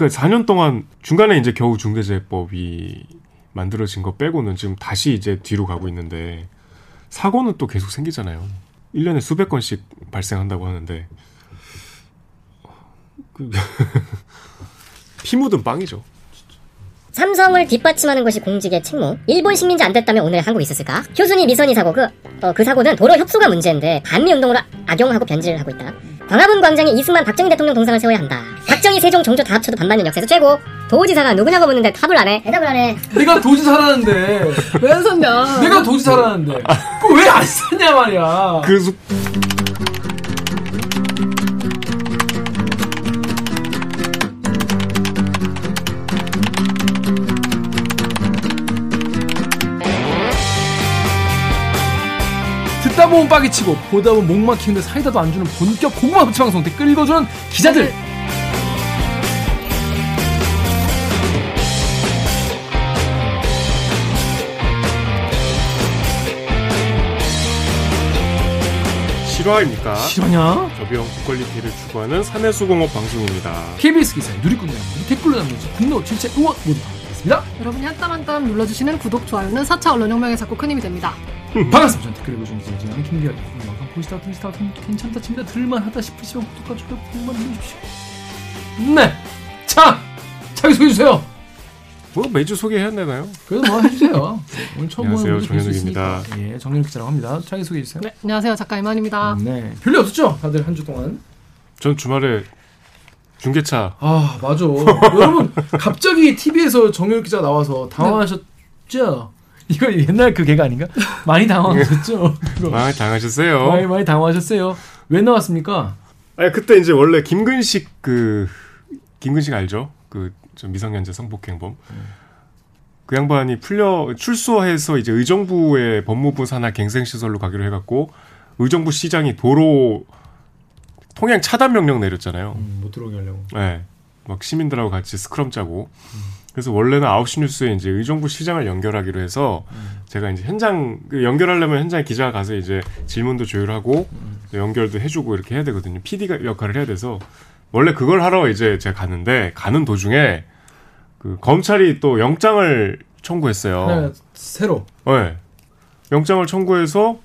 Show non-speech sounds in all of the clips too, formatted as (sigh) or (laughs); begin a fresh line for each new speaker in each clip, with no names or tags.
그러니까 4년 동안 중간에 이제 겨우 중대재해법이 만들어진 거 빼고는 지금 다시 이제 뒤로 가고 있는데 사고는 또 계속 생기잖아요. 1년에 수백 건씩 발생한다고 하는데 그 (laughs) 피 묻은 빵이죠.
삼성을 뒷받침하는 것이 공직의 책무. 일본 식민지 안 됐다면 오늘 한국에 있었을까? 효순이 미선이 사고 그, 어, 그 사고는 도로 협소가 문제인데 반미 운동으로 악용하고 변질을 하고 있다. 광화문 광장에 이승만 박정희 대통령 동상을 세워야 한다. 박정희 세종 종조 다 합쳐도 반반년 역사에서 최고. 도지사가 누구냐고 묻는데 답을 안 해. 대답을 안 해.
내가 도지사라는데
왜 안 샀냐?
내가 도지사라는데 왜안 샀냐 말이야.
그래
보면 빠개 치고 보다 보면 목 막히는데 사이다도 안 주는 본격 고구마 부치 방송 댓글 읽어주는 기자들.
실화입니까?
실화냐?
저비용 고퀄리티를 추구하는 사내수공업 방송입니다.
KBS 기사에 누리꾼 양 댓글로 남겨주신 국내 실체 의원 모두 반갑습니다.
여러분이 한 땀 한 땀 눌러주시는 구독, 좋아요는 4차 언론혁명에 자꾸 큰 힘이 됩니다.
반갑습니다. 전 댓글 읽어주는 기자는 김기현. 영상 보시다가 들으시다가 괜찮다 칩니다. 들만하다 싶으시면 구독과 좋아요 부탁만 눌러주십시오. 네. 자, 자기소개해주세요.
뭐 매주 소개해야 되나요?
그래도 뭐 해주세요. (laughs) 오늘 처음
안녕하세요, 정현욱입니다.
예, 정현욱 기자라고 합니다. 자기 소개해 주세요.
네, 안녕하세요. 작가 이만입니다.
네. 별일 없었죠? 다들 한 주 동안.
전 주말에 중계차
아, 맞아. (laughs) 여러분, 갑자기 TV에서 정현욱 기자가 나와서 당황하셨죠? 이거 옛날 그 개가 아닌가? 많이 당황하셨죠? 그거.
많이 당하셨어요.
많이 많이 당황하셨어요. 왜 나왔습니까?
아니 그때 이제 원래 김근식 그 김근식 알죠? 그 좀 미성년자 성폭행범. 그 양반이 풀려 출소해서 이제 의정부의 법무부 산하 갱생시설로 가기로 해갖고 의정부 시장이 도로 통행 차단 명령 내렸잖아요.
음, 못 들어오게 하려고.
네. 막 시민들하고 같이 스크럼 짜고. 그래서 원래는 9시 뉴스에 이제 의정부 시장을 연결하기로 해서 제가 이제 현장, 그 연결하려면 현장에 기자가 가서 이제 질문도 조율하고 연결도 해주고 이렇게 해야 되거든요. PD가 역할을 해야 돼서 원래 그걸 하러 이제 제가 갔는데 가는 도중에 그 검찰이 또 영장을 청구했어요.
하나 새로.
네. 영장을 청구해서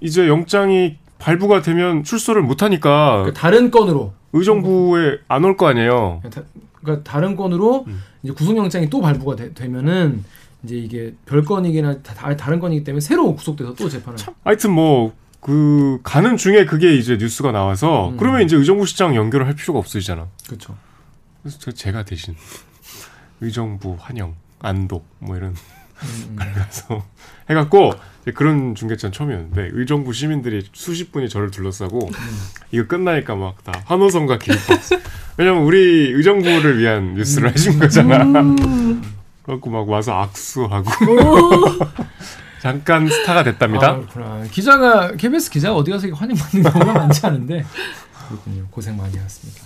이제 영장이 발부가 되면 출소를 못 하니까
그 다른 건으로.
의정부에 안 올 거 아니에요.
다, 그러니까 다른 건으로
음.
이제 구속영장이 또 발부가 되, 면은 이제 이게 별 건이기나 다, 다- 다른 건이기 때문에 새로 구속돼서 또 재판을.
하여튼 뭐, 그, 가는 중에 그게 이제 뉴스가 나와서,
음.
그러면 이제 의정부 시장 연결을 할 필요가 없어지잖아.
그렇죠.
그래서 저- 제가 대신, 의정부, 환영, 안독, 뭐 이런,
음, (laughs)
걸 가서 해갖고, 그런 중계차는 처음이었는데, 의정부 시민들이 수십 분이 저를 둘러싸고,
음.
이거 끝나니까 막 다 환호성과 기립박수. (laughs) 왜냐면 우리 의정부를 위한 뉴스를 하신 거잖아.
음. (laughs)
그래갖고 막 와서 악수하고. (laughs) 잠깐 스타가 됐답니다.
아, 그렇구나. 기자가 KBS 기자가 어디 가서 이렇게 환영받는 경우가 많지 않은데 그렇군요. 고생 많이 하셨습니다.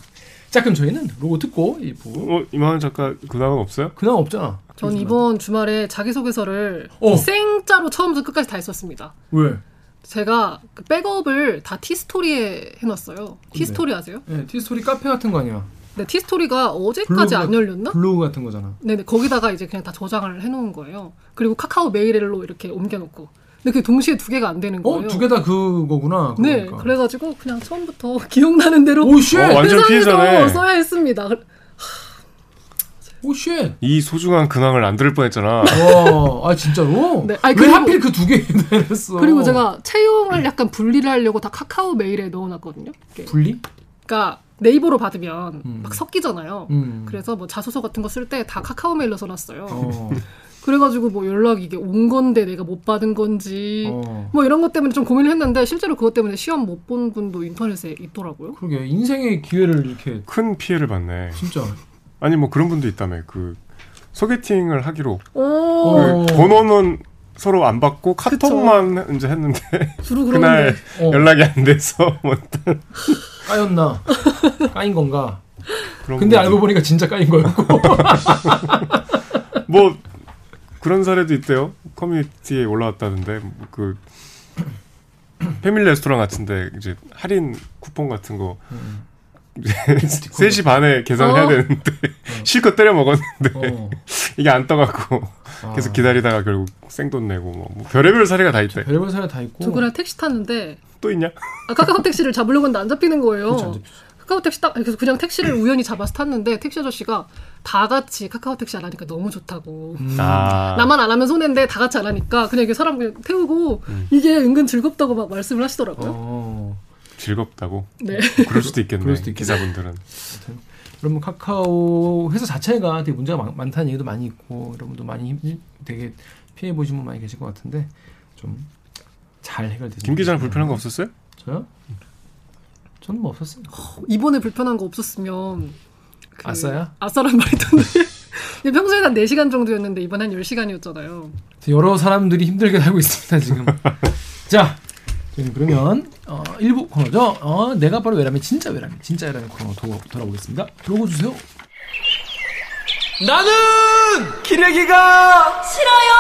자 그럼 저희는 로고 듣고 이
어, 이만한 작가 근황은 없어요?
그냥 없잖아.
전 이번 주말에 자기소개서를
어.
생짜로 처음부터 끝까지 다 했었습니다.
왜?
제가 그 백업을 다 티스토리에 해놨어요. 티스토리 아세요?
네, 티스토리 카페 같은 거 아니야?
네, 티스토리가 어제까지 안 열렸나?
블로그 같은 거잖아.
네네, 거기다가 이제 그냥 다 저장을 해놓은 거예요. 그리고 카카오 메일로 이렇게 옮겨놓고. 근데 그게 동시에 두 개가 안 되는 거예요.
어, 두 개 다 그거구나.
네,
그러니까.
그래가지고 그냥 처음부터 (laughs) 기억나는 대로
Oh shit!
어, 완전 피해자네.
써야 했습니다.
Oh shit!
이 소중한 근황을 안 들을 뻔했잖아.
와, 아 진짜로?
네, 아니,
왜
그리고-
하필 그 두 개 했어?
그리고 제가 채용을 약간 분리를 하려고 다 카카오 메일에 넣어놨거든요. 이렇게.
분리?
그러니까 네이버로 받으면
음.
막 섞이잖아요.
음.
그래서 뭐 자소서 같은 거 쓸 때 다 카카오 메일로 써놨어요.
어. (laughs)
그래가지고 뭐 연락이 이게 온 건데 내가 못 받은 건지
어.
뭐 이런 것 때문에 좀 고민을 했는데 실제로 그것 때문에 시험 못 본 분도 인터넷에 있더라고요.
그러게 인생의 기회를 이렇게
큰 피해를 봤네.
진짜
아니 뭐 그런 분도 있다며. 그 소개팅을 하기로
오,
어.
그 번호는 서로 안 받고 카톡만 이제 했는데 (laughs)
주로
그날
어.
연락이 안 돼서 (laughs) 뭐
까였나? 까인 건가?
그런
근데 알고 보니까 진짜 까인 거였고. (laughs)
뭐 그런 사례도 있대요. 커뮤니티에 올라왔다는데 뭐그 (clears throat) 패밀리 레스토랑 같은데 이제 할인 쿠폰 같은 거 (laughs) 3시 반에 계산을 해야
어.
되는데 (laughs) 실컷 때려 먹었는데
어. (laughs)
이게 안 떠갖고
아.
계속 기다리다가 결국 생돈 내고 뭐, 뭐 별의별 사례가 다 있대.
별의별 사례 다 있고.
누구랑 택시 탔는데
또 있냐?
아, 카카오 택시를 잡으려고 했는데 안 잡히는 거예요. 카카오 택시 딱 그래서 그냥 택시를 우연히 잡아서 탔는데 택시 아저씨가 다 같이 카카오 택시 안 하니까 너무 좋다고.
음.
아,
나만 안 하면 손해인데 다 같이 안 하니까 그냥 이게 사람 그냥 태우고
음.
이게 은근 즐겁다고 막 말씀을 하시더라고요.
어.
즐겁다고.
네.
그럴 수도 있겠네.
그럴 수도.
기사분들은.
여러분 카카오 회사 자체가 되게 문제가 많, 많다는 얘기도 많이 있고 여러분도 많이 힘- 되게 피해 보신 분 많이 계실 것 같은데 좀 잘 해결되지.
김 기자는 불편한 거 없었어요?
저요? 저는 뭐 없었어요.
이번에 불편한 거 없었으면 그
아싸야?
아싸란 말이 있던데. (laughs) 평소에 한 4시간 정도였는데 이번 한 10시간이었잖아요.
여러 사람들이 힘들게 살고 있습니다 지금. (laughs) 자, 그러면 어, 일부 코너죠. 어, 내가 바로 외람이 진짜 외람이 진짜 외람이 코너 도, 돌아보겠습니다. 로고 주세요.
나는 기레기가 싫어요.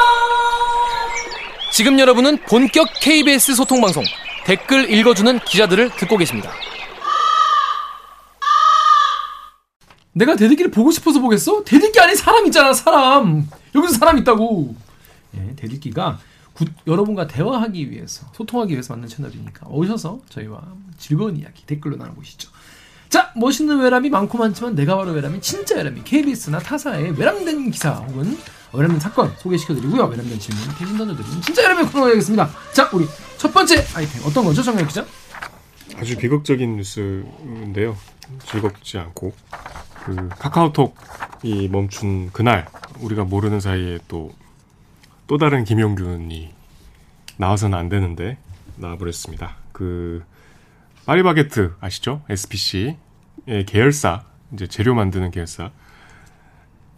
지금 여러분은 본격 KBS 소통 방송 댓글 읽어주는 기자들을 듣고 계십니다.
내가 대들기를 보고 싶어서 보겠어? 대들기 안에 사람 있잖아 사람. 여기서 사람 있다고. 예, 대들기가 구- 여러분과 대화하기 위해서 소통하기 위해서 만든 채널이니까 오셔서 저희와 즐거운 이야기 댓글로 나눠보시죠. 자, 멋있는 외람이 많고 많지만 내가 바로 외람이 진짜 외람이 KBS나 타사의 외람된 기사 혹은 외람된 사건 소개시켜드리고요. 외람된 질문 대신 던져드리는 진짜 외람의 코너가 되겠습니다. 자, 우리 첫 번째 아이템 어떤 거죠, 정현 기자?
아주 비극적인 뉴스인데요. 즐겁지 않고 그 카카오톡이 멈춘 그날 우리가 모르는 사이에 또 또 다른 김용균이 나와서는 안 되는데 나와버렸습니다. 그 파리바게트 아시죠? SPC의 계열사 이제 재료 만드는 계열사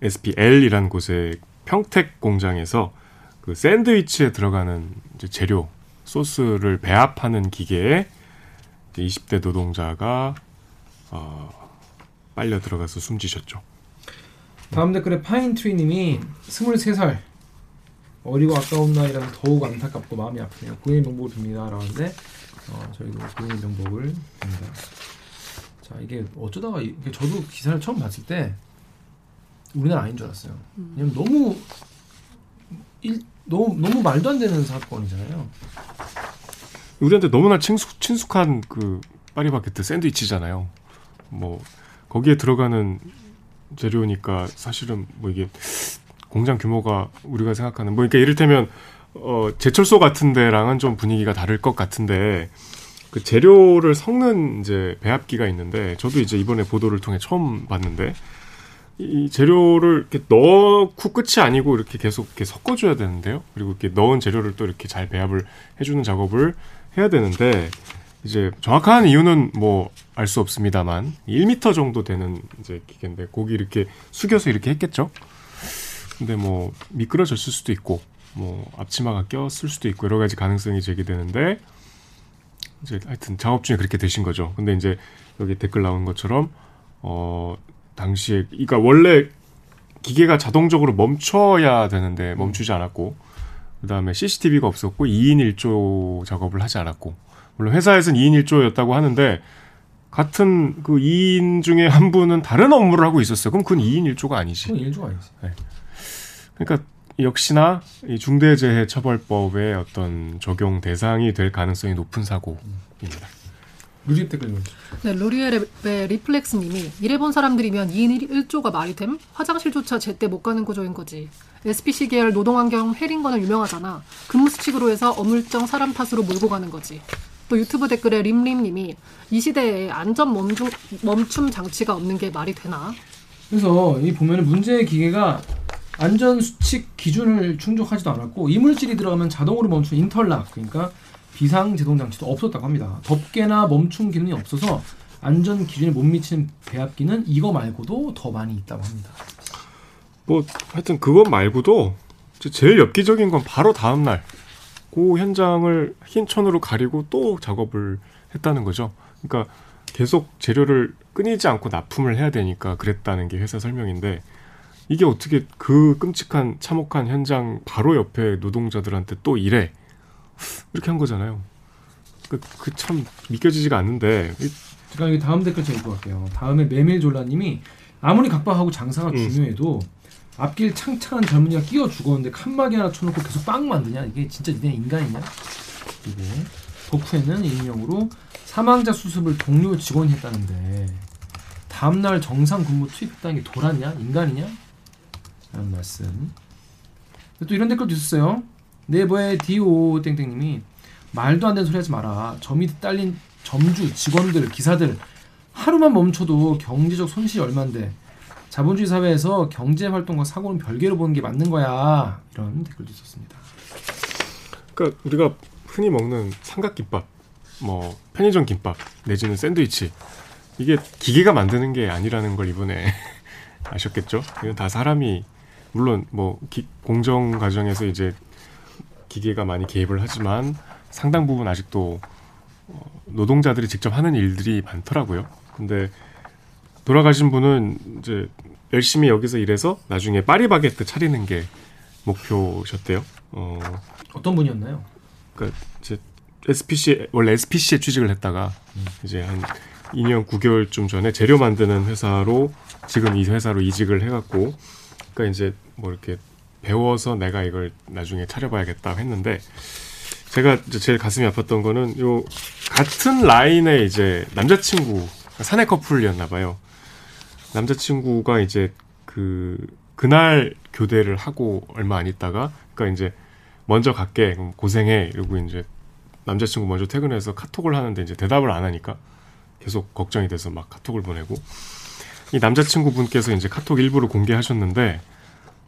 SPL이라는 곳의 평택 공장에서 그 샌드위치에 들어가는 재료 소스를 배합하는 기계에 이제 20대 노동자가 어, 빨려 들어가서 숨지셨죠.
다음 댓글에 파인트리님이 23살 어리고 아까운 나이라서 더욱 안타깝고 마음이 아프네요. 고인의 명복을 빕니다. 라는데 어, 저희도 고인의 명복을 빕니다. 자 이게 어쩌다가 이- 이게 저도 기사를 처음 봤을 때 우리나라 아닌 줄 알았어요. 왜냐면 너무 일, 너무 너무 말도 안 되는 사건이잖아요.
우리한테 너무나 친숙, 친숙한 그 파리바게트 샌드위치잖아요. 뭐 거기에 들어가는 재료니까 사실은 뭐 이게 공장 규모가 우리가 생각하는 뭐 그러니까 이를테면 어 제철소 같은 데랑은 좀 분위기가 다를 것 같은데 그 재료를 섞는 이제 배합기가 있는데 저도 이제 이번에 보도를 통해 처음 봤는데 이 재료를 이렇게 넣고 끝이 아니고 이렇게 계속 이렇게 섞어줘야 되는데요. 그리고 이렇게 넣은 재료를 또 이렇게 잘 배합을 해주는 작업을 해야 되는데 이제 정확한 이유는 뭐 알 수 없습니다만 1m 정도 되는 이제 기계인데 고기 이렇게 숙여서 이렇게 했겠죠. 근데 뭐 미끄러졌을 수도 있고 뭐 앞치마가 꼈을 수도 있고 여러 가지 가능성이 제기되는데 이제 하여튼 작업 중에 그렇게 되신 거죠. 근데 이제 여기 댓글 나온 것처럼 어 당시에 그러니까 원래 기계가 자동적으로 멈춰야 되는데 멈추지 않았고 그다음에 CCTV가 없었고 2인 1조 작업을 하지 않았고 물론 회사에서는 2인 1조였다고 하는데 같은 그 2인 중에 한 분은 다른 업무를 하고 있었어요. 그럼 그건 2인 1조가 아니지.
그건 일조가 아니지.
그러니까 역시나 이 중대재해처벌법의 어떤 적용 대상이 될 가능성이 높은 사고입니다.
루집 댓글.
네, 로리엘의 리플렉스님이 일해본 사람들이면 2인 1조가 말이 됨? 화장실조차 제때 못 가는 구조인 거지. SPC 계열 노동환경 해린 거는 유명하잖아. 근무 수칙으로 해서 어물쩡 사람 탓으로 몰고 가는 거지. 또 유튜브 댓글에 림림님이 이 시대에 안전 멈춤, 멈춤 장치가 없는 게 말이 되나?
그래서 이 보면은 문제의 기계가 안전 수칙 기준을 충족하지도 않았고 이물질이 들어가면 자동으로 멈춘 인터락 그러니까 비상 제동 장치도 없었다고 합니다. 덮개나 멈춤 기능이 없어서 안전 기준에 못 미치는 배합기는 이거 말고도 더 많이 있다고 합니다.
뭐 하여튼 그것 말고도 제일 엽기적인 건 바로 다음 날 그 현장을 흰 천으로 가리고 또 작업을 했다는 거죠. 그러니까 계속 재료를 끊이지 않고 납품을 해야 되니까 그랬다는 게 회사 설명인데 이게 어떻게 그 끔찍한 참혹한 현장 바로 옆에 노동자들한테 또 이래 이렇게 한 거잖아요. 그참 믿겨지지가 않는데 이-
잠깐 여기 다음 댓글 제가 읽고 갈게요. 다음에 메밀졸라님이 아무리 각박하고 장사가
음.
중요해도 앞길 창창한 젊은이가 끼어 죽었는데 칸막이 하나 쳐놓고 계속 빵 만드냐? 이게 진짜 니네 인간이냐? 그리고 도프에는 익명으로 사망자 수습을 동료 직원이 했다는데 다음날 정상 근무 투입했다는 게 돌았냐? 인간이냐? 라는 말씀. 또 이런 댓글도 있었어요. 네버의 디오 땡땡님이 말도 안 되는 소리 하지 마라. 저 밑에 딸린 점주, 직원들, 기사들 하루만 멈춰도 경제적 손실이 얼만데 자본주의 사회에서 경제 활동과 사고는 별개로 보는 게 맞는 거야. 이런 댓글도 있었습니다.
그러니까 우리가 흔히 먹는 삼각김밥, 뭐 편의점 김밥 내지는 샌드위치 이게 기계가 만드는 게 아니라는 걸 이번에 (laughs) 아셨겠죠? 이건 다 사람이 물론 뭐 기- 공정 과정에서 이제 기계가 많이 개입을 하지만 상당 부분 아직도 어, 노동자들이 직접 하는 일들이 많더라고요. 근데 돌아가신 분은 이제 열심히 여기서 일해서 나중에 파리바게트 차리는 게 목표셨대요. 어,
어떤 분이었나요?
그러니까 이제 SPC 원래 SPC에 취직을 했다가 이제 한 2년 9개월쯤 전에 재료 만드는 회사로 지금 이 회사로 이직을 해갖고 그러니까 이제 뭐 이렇게 배워서 내가 이걸 나중에 차려봐야겠다 했는데 제가 제일 가슴이 아팠던 거는 요 같은 라인의 이제 남자친구 사내 커플이었나 봐요. 남자친구가 이제 그 그날 교대를 하고 얼마 안 있다가 그러니까 이제 먼저 갈게 고생해 이러고 이제 남자친구 먼저 퇴근해서 카톡을 하는데 이제 대답을 안 하니까 계속 걱정이 돼서 막 카톡을 보내고 이 남자친구 분께서 이제 카톡 일부를 공개하셨는데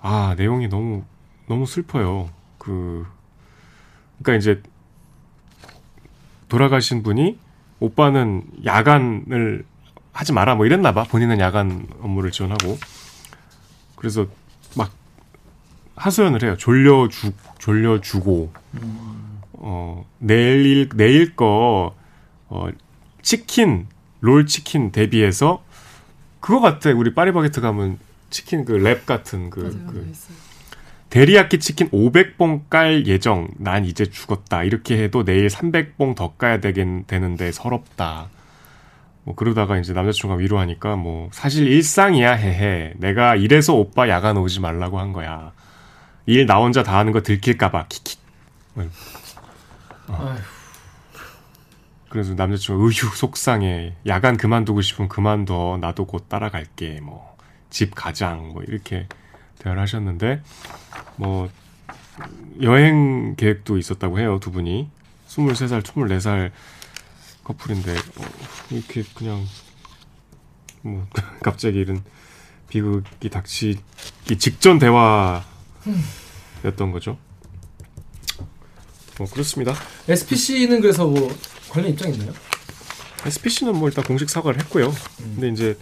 아 내용이 너무 너무 슬퍼요. 그 그러니까 이제 돌아가신 분이 오빠는 야간을 하지 마라 뭐 이랬나 봐. 본인은 야간 업무를 지원하고. 그래서 막 하소연을 해요. 졸려주 졸려주고. 어 내일 내일 거 어, 치킨 롤 치킨 대비해서 그거 같아 우리 파리바게트 가면 치킨 그 랩 같은 그,
맞아요.
그. 데리야끼 치킨 500봉 깔 예정. 난 이제 죽었다. 이렇게 해도 내일 300봉 더 까야 되긴 되는데 서럽다. 뭐 그러다가 이제 남자친구가 위로하니까 뭐 사실 일상이야 헤헤. 내가 이래서 오빠 야간 오지 말라고 한 거야. 일 나 혼자 다 하는 거 들킬까봐 킥킥.
아휴,
그래서 남자친구가 으휴 속상해. 야간 그만두고 싶으면 그만둬. 나도 곧 따라갈게. 뭐 집 가장 뭐 이렇게 대화를 하셨는데 뭐 여행 계획도 있었다고 해요 두 분이 23살 24살 커플인데 어, 이렇게 그냥 뭐 (laughs) 갑자기 이런 비극이 닥치기 직전 대화였던 거죠. 뭐 그렇습니다.
SPC는 그래서 뭐 관련 입장 있나요?
SPC는 뭐 일단 공식 사과를 했고요. 근데 이제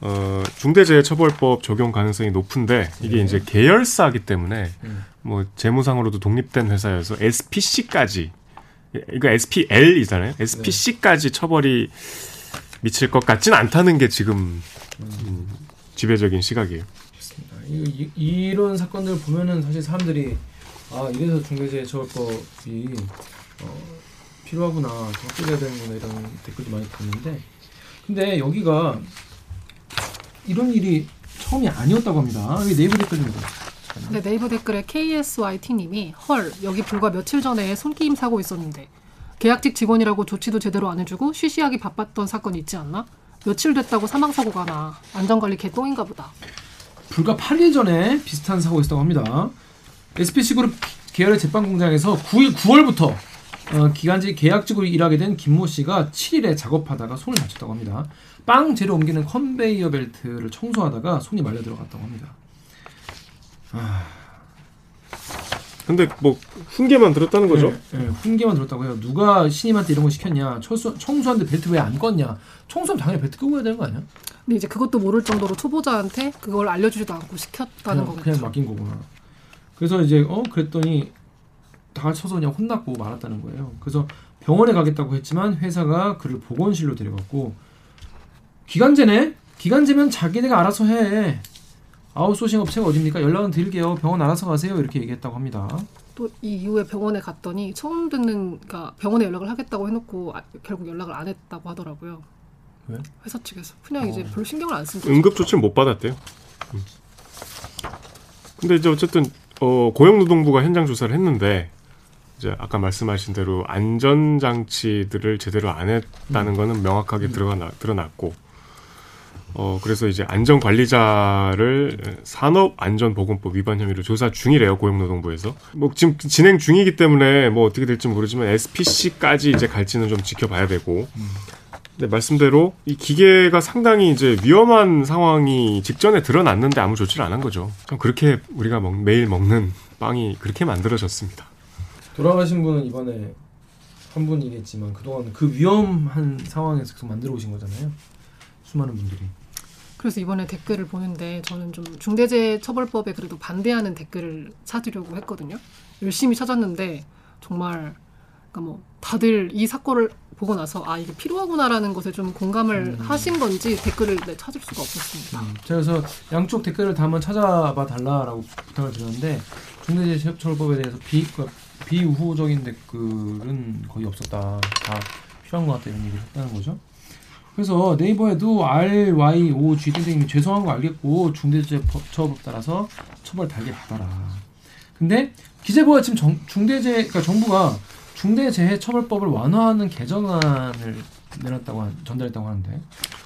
어, 중대재해처벌법 적용 가능성이 높은데 이게
네.
이제 계열사이기 때문에
음.
뭐 재무상으로도 독립된 회사여서 SPC까지 이거 SPL이잖아요. SPC까지 처벌이 미칠 것 같진 않다는 게 지금 음, 지배적인 시각이에요.
이, 이, 이 런 사건들 보면은 사실 사람들이 아 이래서 중대재해처벌법이 어, 필요하구나 더 바뀌어야 되는구나 이런 댓글도 많이 봤는데 근데 여기가 이런 일이 처음이 아니었다고 합니다. 여기 네이버 댓글 좀 읽어요.
네, 네이버 댓글에 KSYT님이 헐 여기 불과 며칠 전에 손기임 사고 있었는데 계약직 직원이라고 조치도 제대로 안 해주고 쉬쉬하기 바빴던 사건이 있지 않나? 며칠 됐다고 사망 사고가 나 안전관리 개똥인가 보다.
불과 8일 전에 비슷한 사고가 있었다고 합니다. SPC그룹 계열의 제빵 공장에서 9일 9월부터 어, 기간직 계약직으로 일하게 된 김모 씨가 7일에 작업하다가 손을 다쳤다고 합니다. 빵 재료 옮기는 컨베이어 벨트를 청소하다가 손이 말려 들어갔다고 합니다.
근데 뭐 훈계만 들었다는 거죠.
네, 네, 훈계만 들었다고 해요. 누가 신임한테 이런 거 시켰냐? 청소, 청소하는데 벨트 왜 안 껐냐? 청소하면 당연히 벨트 끄고 해야 되는 거 아니야?
근데 이제 그것도 모를 정도로 초보자한테 그걸 알려주지도 않고 시켰다는 거겠죠.
그냥 맡긴 거구나. 그래서 이제 어 그랬더니 다 쳐서 그냥 혼났고 말았다는 거예요. 그래서 병원에 가겠다고 했지만 회사가 그를 보건실로 데려갔고 기간제네? 기간제면 자기네가 알아서 해. 아웃소싱 업체가 어딥니까? 연락은 드릴게요. 병원 알아서 가세요. 이렇게 얘기했다고 합니다.
또 이 이후에 병원에 갔더니 처음 듣는 그러니까 병원에 연락을 하겠다고 해놓고 아- 결국 연락을 안 했다고 하더라고요.
왜?
회사 측에서 그냥 이제
어.
별로 신경을 안쓴 거죠.
응급 조치를 못 받았대요. 음. 근데 이제 어쨌든 어, 고용노동부가 현장 조사를 했는데 이제 아까 말씀하신 대로 안전 장치들을 제대로 안 했다는 거는 명확하게 드러나, 드러났고 어 그래서 이제 안전 관리자를 산업 안전 보건법 위반 혐의로 조사 중이래요 고용노동부에서. 뭐 지금 진행 중이기 때문에 뭐 어떻게 될지 모르지만 SPC까지 이제 갈지는 좀 지켜봐야 되고. 네, 말씀대로 이 기계가 상당히 이제 위험한 상황이 직전에 드러났는데 아무 조치를 안 한 거죠. 참 그렇게 우리가 먹- 매일 먹는 빵이 그렇게 만들어졌습니다.
돌아가신 분은 이번에 한 분이겠지만 그동안 그 위험한 상황에서 계속 만들어 오신 거잖아요. 수많은 분들이.
그래서 이번에 댓글을 보는데 저는 좀 중대재해처벌법에 그래도 반대하는 댓글을 찾으려고 했거든요. 열심히 찾았는데 정말 그러니까 뭐 다들 이 사건을 보고 나서 아 이게 필요하구나라는 것에 좀 공감을 하신 건지 댓글을 네, 찾을 수가 없었습니다.
제가 그래서 양쪽 댓글을 다 한번 찾아봐 달라라고 부탁을 드렸는데 중대재해처벌법에 대해서 비 그러니까 비우호적인 댓글은 거의 없었다. 다 필요한 것 같다 이런 얘기를 했다는 거죠. 그래서 네이버에도 RYOG 땡땡님이 죄송한 거 알겠고 중대재해처벌법 따라서 처벌 달게 받아라. 근데 기재부가 지금 정, 중대재해 그러니까 정부가 중대재해처벌법을 완화하는 개정안을 내놨다고 한, 전달했다고 하는데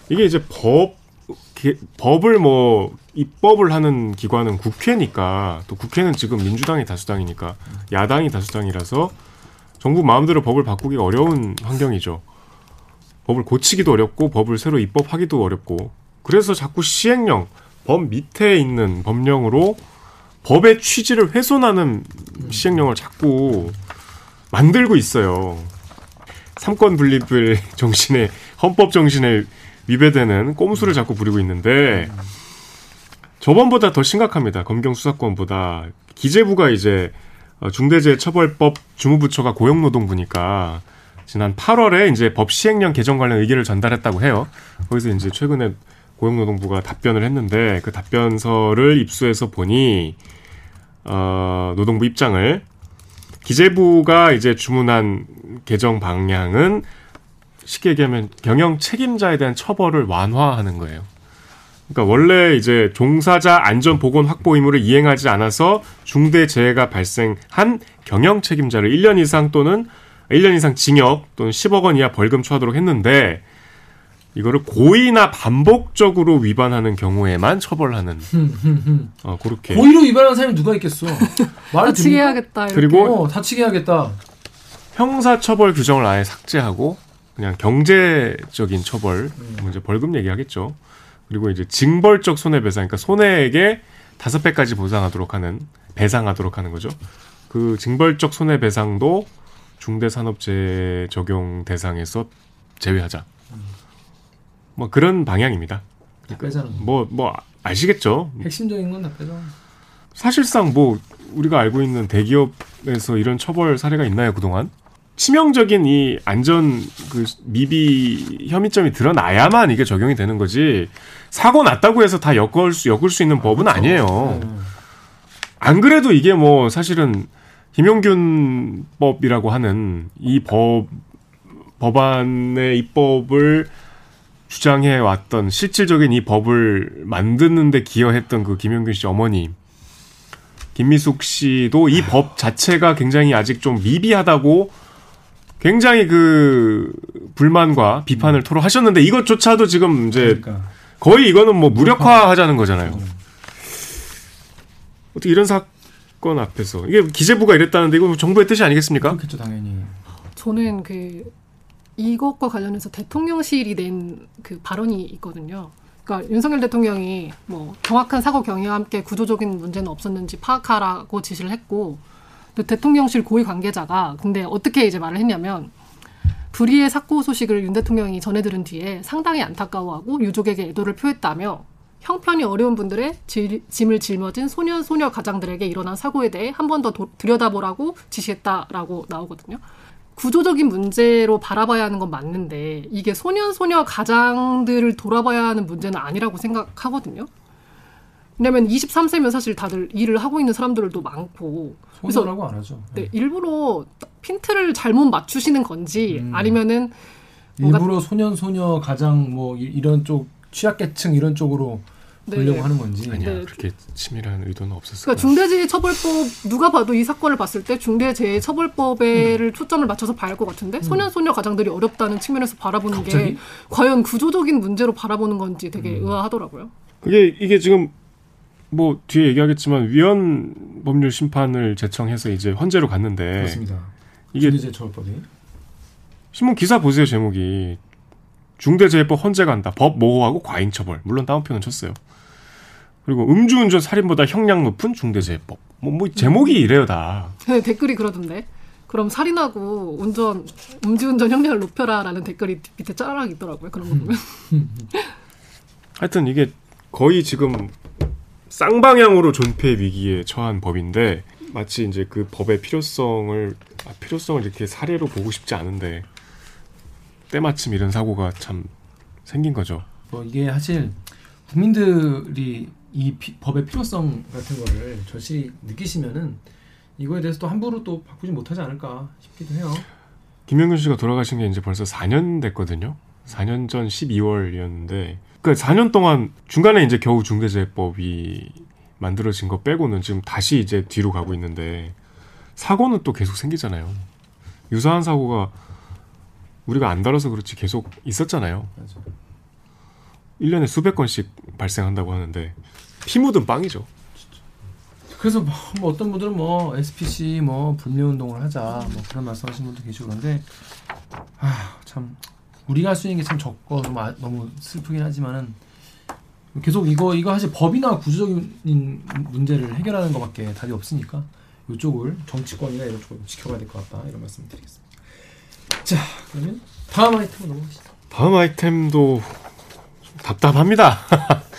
이게 이제 법 개- 법을 뭐 입법을 하는 기관은 국회니까 또 국회는 지금 민주당이 다수당이니까 야당이 다수당이라서 정부 마음대로 법을 바꾸기가 어려운 환경이죠. 법을 고치기도 어렵고 법을 새로 입법하기도 어렵고 그래서 자꾸 시행령 법 밑에 있는 법령으로 법의 취지를 훼손하는 시행령을 자꾸 만들고 있어요. 삼권 분립을 (laughs) 정신에 헌법 정신에 위배되는 꼼수를 자꾸 부리고 있는데 저번보다 더 심각합니다. 검경 수사권보다 기재부가 이제 어, 중대재해처벌법 주무부처가 고용노동부니까 지난 8월에 이제 법 시행령 개정 관련 의견을 전달했다고 해요. 거기서 이제 최근에 고용노동부가 답변을 했는데 그 답변서를 입수해서 보니 어, 노동부 입장을 기재부가 이제 주문한 개정 방향은 쉽게 얘기하면 경영 책임자에 대한 처벌을 완화하는 거예요. 그러니까 원래 이제 종사자 안전 보건 확보 의무를 이행하지 않아서 중대 재해가 발생한 경영 책임자를 1년 이상 또는 1년 이상 징역 또는 10억 원 이하 벌금 처하도록 했는데 이거를 고의나 반복적으로 위반하는 경우에만 처벌하는 (laughs) 어 그렇게
고의로 위반하는 사람이 누가 있겠어? 말을
다치게
듣니까?
해야겠다. 이렇게.
그리고
어, 다치게 해야겠다.
형사처벌 규정을 아예 삭제하고 그냥 경제적인 처벌, 뭐 이제 벌금 얘기하겠죠. 그리고 이제 징벌적 손해배상, 그러니까 손해액의 다섯 배까지 보상하도록 하는 배상하도록 하는 거죠. 그 징벌적 손해배상도 중대산업재해 적용 대상에서 제외하자. 뭐 그런 방향입니다.
다 빼자는 거.
뭐뭐 아시겠죠?
핵심적인 건다 빼자.
사실상 뭐 우리가 알고 있는 대기업에서 이런 처벌 사례가 있나요 그동안? 치명적인 이 안전 그 미비 혐의점이 드러나야만 이게 적용이 되는 거지 사고 났다고 해서 다 엮을 수 엮을 수 있는 법은 아니에요.
네.
안 그래도 이게 뭐 사실은 김용균 법이라고 하는 이 법 법안의 입법을 주장해 왔던 실질적인 이 법을 만드는데 기여했던 그 김용균 씨 어머니 김미숙 씨도 이 법 자체가 굉장히 아직 좀 미비하다고 굉장히 그 불만과 비판을 토로하셨는데 이것조차도 지금 이제
그러니까
거의 이거는 뭐 무력화하자는 거잖아요. 어떻게 이런 사건 앞에서 이게 기재부가 이랬다는데 이거 정부의 뜻이 아니겠습니까?
그렇겠죠 당연히.
저는 그 이것과 관련해서 대통령실이 낸 그 발언이 있거든요. 그러니까 윤석열 대통령이 뭐 정확한 사고 경위와 함께 구조적인 문제는 없었는지 파악하라고 지시를 했고 또 대통령실 고위 관계자가 근데 어떻게 이제 말을 했냐면 불의의 사고 소식을 윤 대통령이 전해 들은 뒤에 상당히 안타까워하고 유족에게 애도를 표했다며 형편이 어려운 분들의 질- 짐을 짊어진 소년 소녀 가장들에게 일어난 사고에 대해 한 번 더 들여다보라고 지시했다라고 나오거든요. 구조적인 문제로 바라봐야 하는 건 맞는데 이게 소년 소녀 가장들을 돌아봐야 하는 문제는 아니라고 생각하거든요. 왜냐면 23세면 사실 다들 일을 하고 있는 사람들도 많고 그래서
소설하고 안 하죠.
네, 일부러 핀트를 잘못 맞추시는 건지
음.
아니면은
일부러 소년 소녀 가장 뭐 이- 이런 쪽 취약계층 이런 쪽으로
네.
보려고 하는 건지.
아니야
네.
그렇게 치밀한 의도는 없었을
그러니까. 중대재해처벌법 누가 봐도 이 사건을 봤을 때 중대재해처벌법에를
음.
초점을 맞춰서 봐야 할 것 같은데 소년 소녀 가장들이 어렵다는 측면에서 바라보는
갑자기?
게 과연 구조적인 문제로 바라보는 건지 되게
음.
의아하더라고요.
그게 이게 지금 뭐 뒤에 얘기하겠지만 위헌 법률 심판을 제청해서 이제 헌재로 갔는데
그렇습니다.
이게
중대재해처벌법이.
신문 기사 보세요 제목이 중대재해법 헌재 간다 법 모호하고 과잉 처벌 물론 다운표는 쳤어요 그리고 음주운전 살인보다 형량 높은 중대재해법 뭐, 뭐 제목이 이래요 다
네, 댓글이 그러던데. 그럼 살인하고 운전 음주운전 형량을 높여라라는 댓글이 밑에 짜라락 있더라고요. 그런 거 보면. (laughs)
하여튼 이게 거의 지금 쌍방향으로 존폐 위기에 처한 법인데 마치 이제 그 법의 필요성을 아, 필요성을 이렇게 사례로 보고 싶지 않은데 때마침 이런 사고가 참 생긴 거죠.
뭐 이게 사실 국민들이 이 피- 법의 필요성 같은 거를 절실히 느끼시면은 이거에 대해서 또 함부로 또 바꾸지 못하지 않을까 싶기도 해요.
김영균 씨가 돌아가신 게 이제 벌써 4년 됐거든요. 4년 전 12월이었는데 그러니까 4년 동안 중간에 이제 겨우 중대재해법이 만들어진 거 빼고는 지금 다시 이제 뒤로 가고 있는데 사고는 또 계속 생기잖아요. 유사한 사고가 우리가 안 다뤄서 그렇지 계속 있었잖아요.
맞아.
1년에 수백 건씩 발생한다고 하는데 피 묻은 빵이죠.
그래서 뭐, 뭐 어떤 분들은 뭐 SPC 뭐 불매 운동을 하자 뭐 그런 말씀하시는 분도 계시고 그런데 아 참 우리가 할 수 있는 게 참 적고 좀 아- 너무 슬프긴 하지만은 계속 이거 이거 사실 법이나 구조적인 문제를 해결하는 것밖에 답이 없으니까 이쪽을 정치권이나 이런 쪽을 지켜봐야 될 것 같다 이런 말씀 드리겠습니다. 자 그러면 다음 아이템으로 넘어가시죠.
다음 아이템도 좀 답답합니다.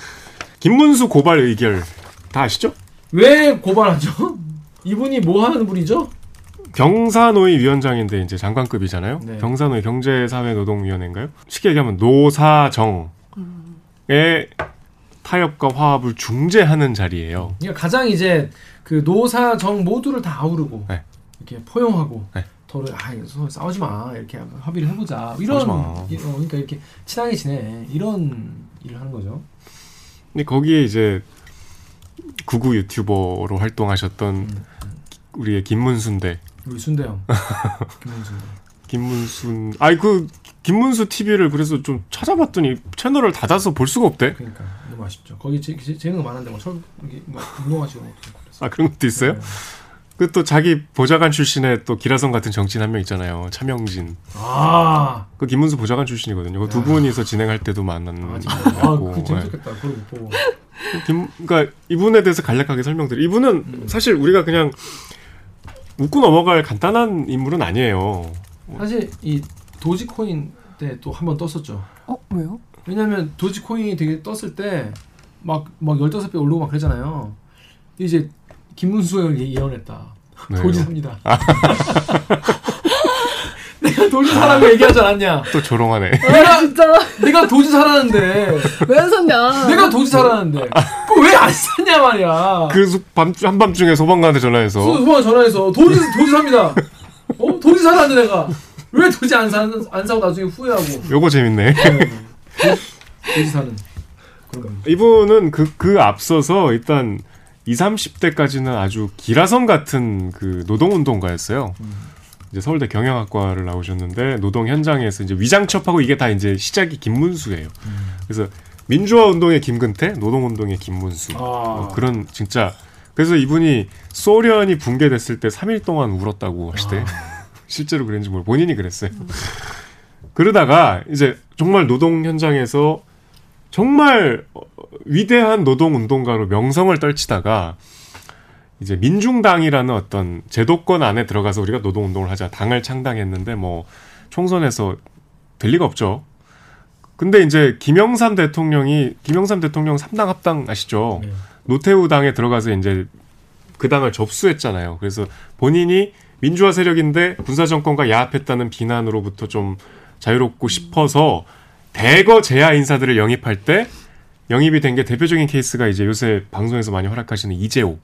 (laughs) 김문수 고발 의결 다 아시죠?
왜 고발하죠? 이분이 뭐 하는 분이죠?
경사노위 위원장인데 이제 장관급이잖아요.
네.
경사노위 경제사회노동위원회인가요? 쉽게 얘기하면 노사정의 타협과 화합을 중재하는 자리예요.
그러니까 가장 이제 그 노사 정 모두를 다 아우르고
네.
이렇게 포용하고
네.
더를 아 서로 싸우지 마 이렇게 합의를 해보자 이런
싸우지 마.
이- 어, 그러니까 이렇게 친하게 지내 이런 일을 하는 거죠.
근데 거기에 이제 구구 유튜버로 활동하셨던
음.
우리의 김문수인데
우리 순대 형 (laughs) 김문순
김문순 아이 그 김문수 TV를 그래서 좀 찾아봤더니 채널을 닫아서 볼 수가 없대.
그러니까 너무 아쉽죠. 거기 제, 제, 재능 많은데 뭐철 이게 막 운동하시고 막 그랬어.
아 그런 것도 있어요?
네.
그또 자기 보좌관 출신의 또 기라성 같은 정치인 한 명 있잖아요. 차명진.
아,
그 김문수 보좌관 출신이거든요. 그두
야.
분이서 진행할 때도 만난
아. 아, 고그 재밌었겠다. 그걸 못 보고.
김, 그러니까 이분에 대해서 간략하게 설명드려. 이분은
음.
사실 우리가 그냥 웃고 넘어갈 간단한 인물은 아니에요.
사실 이 도지코인 때 또 한 번 떴었죠.
어 왜요?
왜냐면 도지코인이 되게 떴을 때막막 15배 오르고 막 그러잖아요. 이제 김문수가 예- 예언했다.
네.
도지사입니다. (laughs) (laughs) 내가 도지사라고 얘기하지 않았냐?
또 조롱하네.
내가
진짜
내가 도지사라는데
왜 안 샀냐?
내가 도지사라는데 그왜 안 샀냐 말이야.
그 수- 밤, 한밤중에 소방관한테 전화해서
소방 전화해서 도지 도지사입니다. 어 도지사라는데 내가 왜 도지 안, 사, 안 사고 나중에 후회하고.
요거 재밌네.
도지사는 그런 겁니다.
이분은 그, 그 앞서서 일단 20, 30대까지는 아주 기라성 같은 그 노동운동가였어요. 이제 서울대 경영학과를 나오셨는데 노동 현장에서 이제 위장 취업하고 이게 다 이제 시작이 김문수예요. 그래서 민주화 운동의 김근태, 노동 운동의 김문수.
아.
어, 그런 진짜 그래서 이분이 소련이 붕괴됐을 때 3일 동안 울었다고 하시대. (laughs) 실제로 그랬는지 모르 본인이 그랬어요. 그러다가 이제 정말 노동 현장에서 정말 어, 위대한 노동 운동가로 명성을 떨치다가 이제 민중당이라는 어떤 제도권 안에 들어가서 우리가 노동 운동을 하자 당을 창당했는데 뭐 총선에서 될 리가 없죠. 근데 이제 김영삼 대통령이 김영삼 대통령 3당 합당 아시죠?
네.
노태우 당에 들어가서 이제 그 당을 접수했잖아요. 그래서 본인이 민주화 세력인데 군사 정권과 야합했다는 비난으로부터 좀 자유롭고 싶어서 대거 제야 인사들을 영입할 때 영입이 된 게 대표적인 케이스가 이제 요새 방송에서 많이 활약하시는 이재호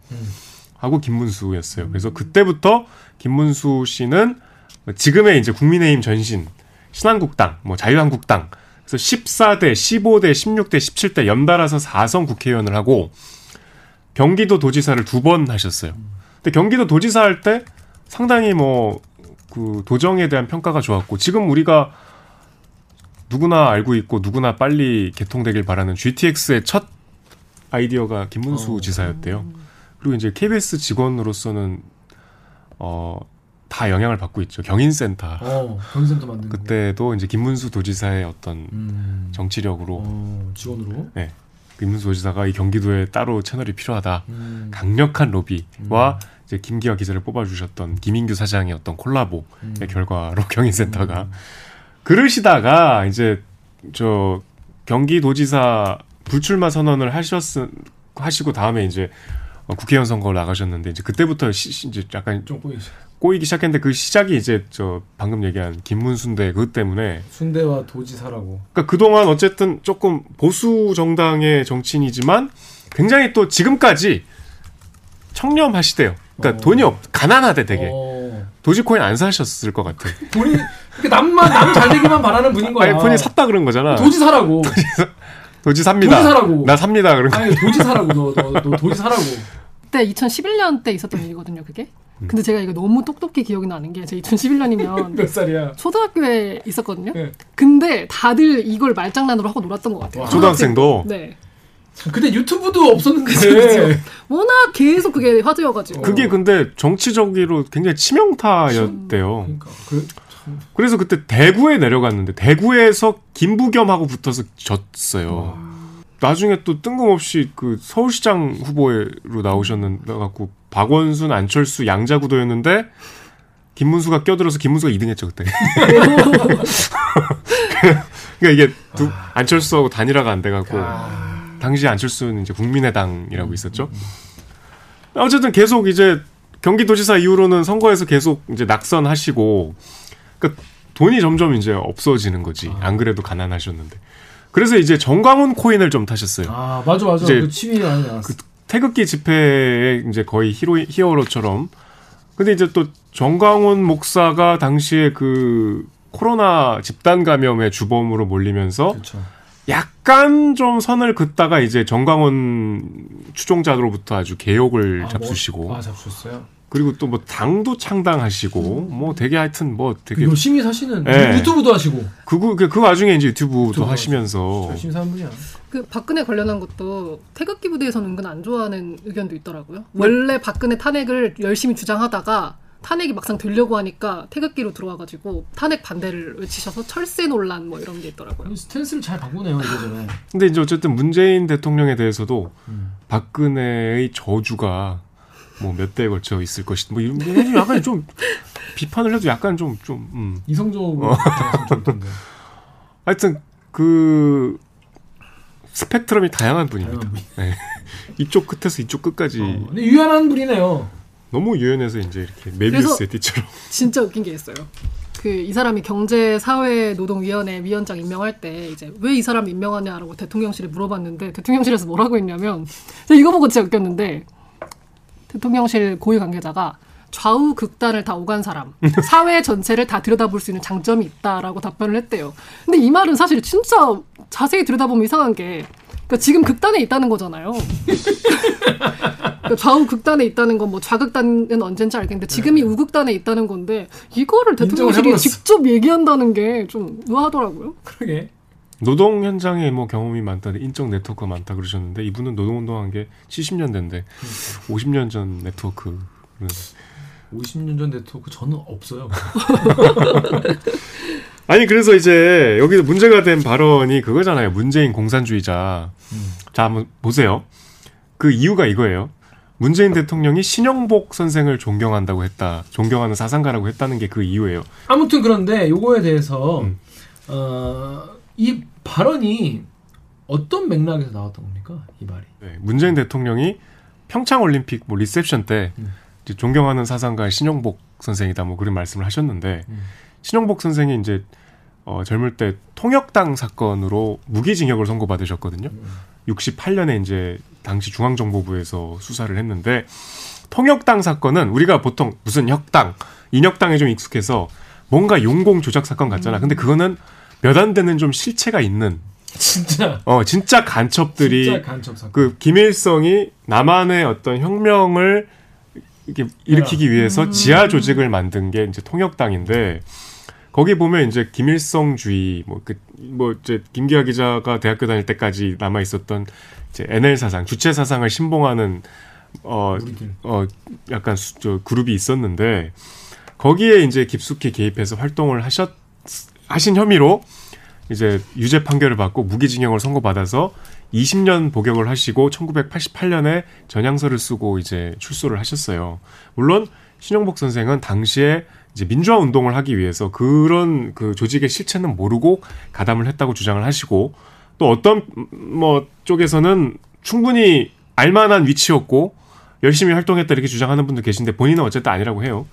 하고 김문수였어요. 그래서 그때부터 김문수 씨는 지금의 이제 국민의힘 전신 신한국당, 뭐 자유한국당 그래서 14대, 15대, 16대, 17대 연달아서 4선 국회의원을 하고 경기도 도지사를 두 번 하셨어요. 근데 경기도 도지사 할 때 상당히 뭐 그 도정에 대한 평가가 좋았고 지금 우리가 누구나 알고 있고 누구나 빨리 개통되길 바라는 GTX의 첫 아이디어가 김문수
어.
지사였대요. 그리고 이제 KBS 직원으로서는 어 다 영향을 받고 있죠. 경인센터.
어, 경기센터 만드는 거.
그때도 이제 김문수 도지사의 어떤
음.
정치력으로
어, 직원으로.
네. 김문수 도지사가 이 경기도에 따로 채널이 필요하다.
음.
강력한 로비와 이제 김기화 기자를 뽑아주셨던 김인규 사장의 어떤 콜라보의
음.
결과로 (laughs) 경인센터가 그러시다가 이제 저 경기도지사 불출마 선언을 하셨 하시고 다음에 이제 어, 국회의원 선거 나가셨는데 이제 그때부터 시, 시- 이제 약간
좀 보이시.
꼬이기 시작했는데 그 시작이 이제 저 방금 얘기한 김문 순대 그것 때문에
순대와 도지사라고.
그러니까 그동안 어쨌든 조금 보수 정당의 정치인이지만 굉장히 또 지금까지 청렴하시대요. 그러니까
어.
돈이 없, 가난하대 되게.
어.
도지코인 안 사셨을 것 같아.
그 남만 남 잘 되기만 바라는 분인 거야.
아니, 본인 샀다 그런 거잖아.
도지사라고.
도지 삽니다.
도지 사라고.
나 삽니다. 그런 거.
아니 도지 사라고 너 너 너 도지 사라고.
그때 2011년 때 있었던 일이거든요, 그게. 근데 제가 이거 너무 똑똑히 기억이 나는 게 제가 2011년이면
몇 살이야?
초등학교에 있었거든요.
네.
근데 다들 이걸 말장난으로 하고 놀았던 것 같아요.
초등학생도
네.
그때 유튜브도 없었는데.
그쵸. 워낙 계속 그게 화제여가지고.
그게 근데 정치적으로 굉장히 치명타였대요.
그러니까 그 참.
그래서 그때 대구에 내려갔는데 대구에서 김부겸하고 붙어서 졌어요. 나중에 또 뜬금없이 그 서울시장 후보로 나오셨는데 갖고 박원순, 안철수, 양자 구도였는데 김문수가 껴들어서 김문수가 2등했죠 그때. (laughs) 그러니까 이게 두, 안철수하고 단일화가 안 돼갖고
아.
당시 안철수는 이제 국민의당이라고 있었죠. 어쨌든 계속 이제 경기도지사 이후로는 선거에서 계속 이제 낙선하시고, 그러니까 돈이 점점 이제 없어지는 거지. 안 그래도 가난하셨는데. 그래서 이제 정광훈 코인을 좀 타셨어요.
아 맞아 맞아.
이제
그 취미 많이 나왔어.
태극기 집회에 이제 거의 히로 히어로처럼. 근데 이제 또 정광훈 목사가 당시에 그 코로나 집단 감염의 주범으로 몰리면서
그렇죠.
약간 좀 선을 긋다가 이제 정광훈 추종자로부터 아주 개욕을 잡수시고
뭐, 아 잡수셨어요.
그리고 또 뭐 당도 창당하시고 뭐 되게 하여튼 뭐 되게
그 열심히 사시는
네.
유튜브도 하시고
그, 그, 그 와중에 이제 유튜브도
유튜브
하시면서
열심히 사는 분이야.
그 박근혜 관련한 것도 태극기 부대에서는 은근 안 좋아하는 의견도 있더라고요. 원래 박근혜 탄핵을 열심히 주장하다가 탄핵이 막상 되려고 하니까 태극기로 들어와가지고 탄핵 반대를 외치셔서 철새 논란 뭐 이런 게 있더라고요.
스탠스를 잘 바꾸네요 이래저래.
근데 이제 어쨌든 문재인 대통령에 대해서도
음.
박근혜의 저주가 뭐 몇 대에 걸쳐 있을 것이다. 뭐 이런 게 약간 좀 비판을 해도 약간 좀 좀 음.
이성적으로
어. 하여튼 그 스펙트럼이 다양한 분입니다.
다양한 분.
네. 이쪽 끝에서 이쪽 끝까지
어, 근데 유연한 분이네요.
너무 유연해서 이제 이렇게 메비우스의 띠처럼
진짜 웃긴 게 있어요. 그 이 사람이 경제사회노동위원회 위원장 임명할 때 이제 왜 이 사람 임명하냐라고 대통령실에 물어봤는데 대통령실에서 뭐라고 했냐면 이거 보고 진짜 웃겼는데 대통령실 고위 관계자가 좌우 극단을 다 오간 사람, (laughs) 사회 전체를 다 들여다볼 수 있는 장점이 있다라고 답변을 했대요. 근데 이 말은 사실 진짜 자세히 들여다보면 이상한 게 그러니까 지금 극단에 있다는 거잖아요. 그러니까 좌우 극단에 있다는 건 뭐 좌극단은 언젠지 알겠는데 지금이 우극단에 있다는 건데 이거를 대통령실이
네.
직접 얘기한다는 게 좀 의아하더라고요.
그러게.
노동 현장에 뭐 경험이 많다, 인적 네트워크가 많다 그러셨는데 이분은 노동운동한 게 70년대인데 50년 전 네트워크는
50년 전 네트워크 저는 없어요. (laughs)
아니 그래서 이제 여기서 문제가 된 발언이 그거잖아요. 문재인 공산주의자. 자 한번 보세요. 그 이유가 이거예요. 문재인 대통령이 신영복 선생을 존경한다고 했다. 존경하는 사상가라고 했다는 게 그 이유예요.
아무튼 그런데 요거에 대해서
음.
어, 이 발언이 어떤 맥락에서 나왔던 겁니까? 이 말이.
네, 문재인 대통령이 평창 올림픽 뭐 리셉션 때
음.
존경하는 사상가 신영복 선생이다 뭐 그런 말씀을 하셨는데
음.
신영복 선생이 이제 어, 젊을 때 통역당 사건으로 무기징역을 선고받으셨거든요. 68년에 이제 당시 중앙정보부에서 수사를 했는데 통역당 사건은 우리가 보통 무슨 혁당, 인혁당에 좀 익숙해서 뭔가 용공 조작 사건 같잖아. 근데 그거는 몇 안 되는 좀 실체가 있는
진짜
어 진짜 간첩들이
진짜 간첩 사건.
그 김일성이 남한의 어떤 혁명을 이렇게 일으키기 위해서 지하 조직을 만든 게 이제 통역당인데 거기 보면 이제 김일성주의 뭐그 뭐 이제 김기화 기자가 대학교 다닐 때까지 남아 있었던 이제 NL 사상 주체 사상을 신봉하는 어
우리들.
어 약간 수, 저 그룹이 있었는데 거기에 이제 깊숙이 개입해서 활동을 하셨 하신 혐의로 이제 유죄 판결을 받고 무기징역을 선고받아서 20년 복역을 하시고 1988년에 전향서를 쓰고 이제 출소를 하셨어요. 물론 신영복 선생은 당시에 이제 민주화 운동을 하기 위해서 그런 그 조직의 실체는 모르고 가담을 했다고 주장을 하시고 또 어떤 뭐 쪽에서는 충분히 알만한 위치였고 열심히 활동했다 이렇게 주장하는 분도 계신데 본인은 어쨌든 아니라고 해요.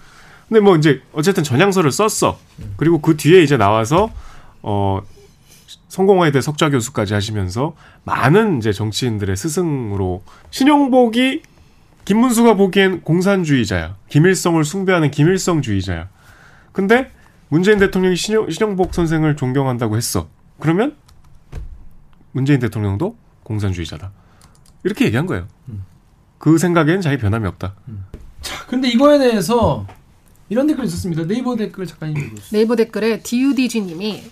근데 뭐 이제 어쨌든 전향서를 썼어. 그리고 그 뒤에 이제 나와서 어 성공회대 석좌 교수까지 하시면서 많은 이제 정치인들의 스승으로 신용복이 김문수가 보기엔 공산주의자야. 김일성을 숭배하는 김일성주의자야. 근데 문재인 대통령이 신용, 신용복 선생을 존경한다고 했어. 그러면 문재인 대통령도 공산주의자다. 이렇게 얘기한 거예요. 그 생각에는 자기 변함이 없다.
자, 근데 이거에 대해서 이런 댓글 있었습니다. 네이버 댓글 작가님 읽어주세요.
네이버 댓글에 DUDG님이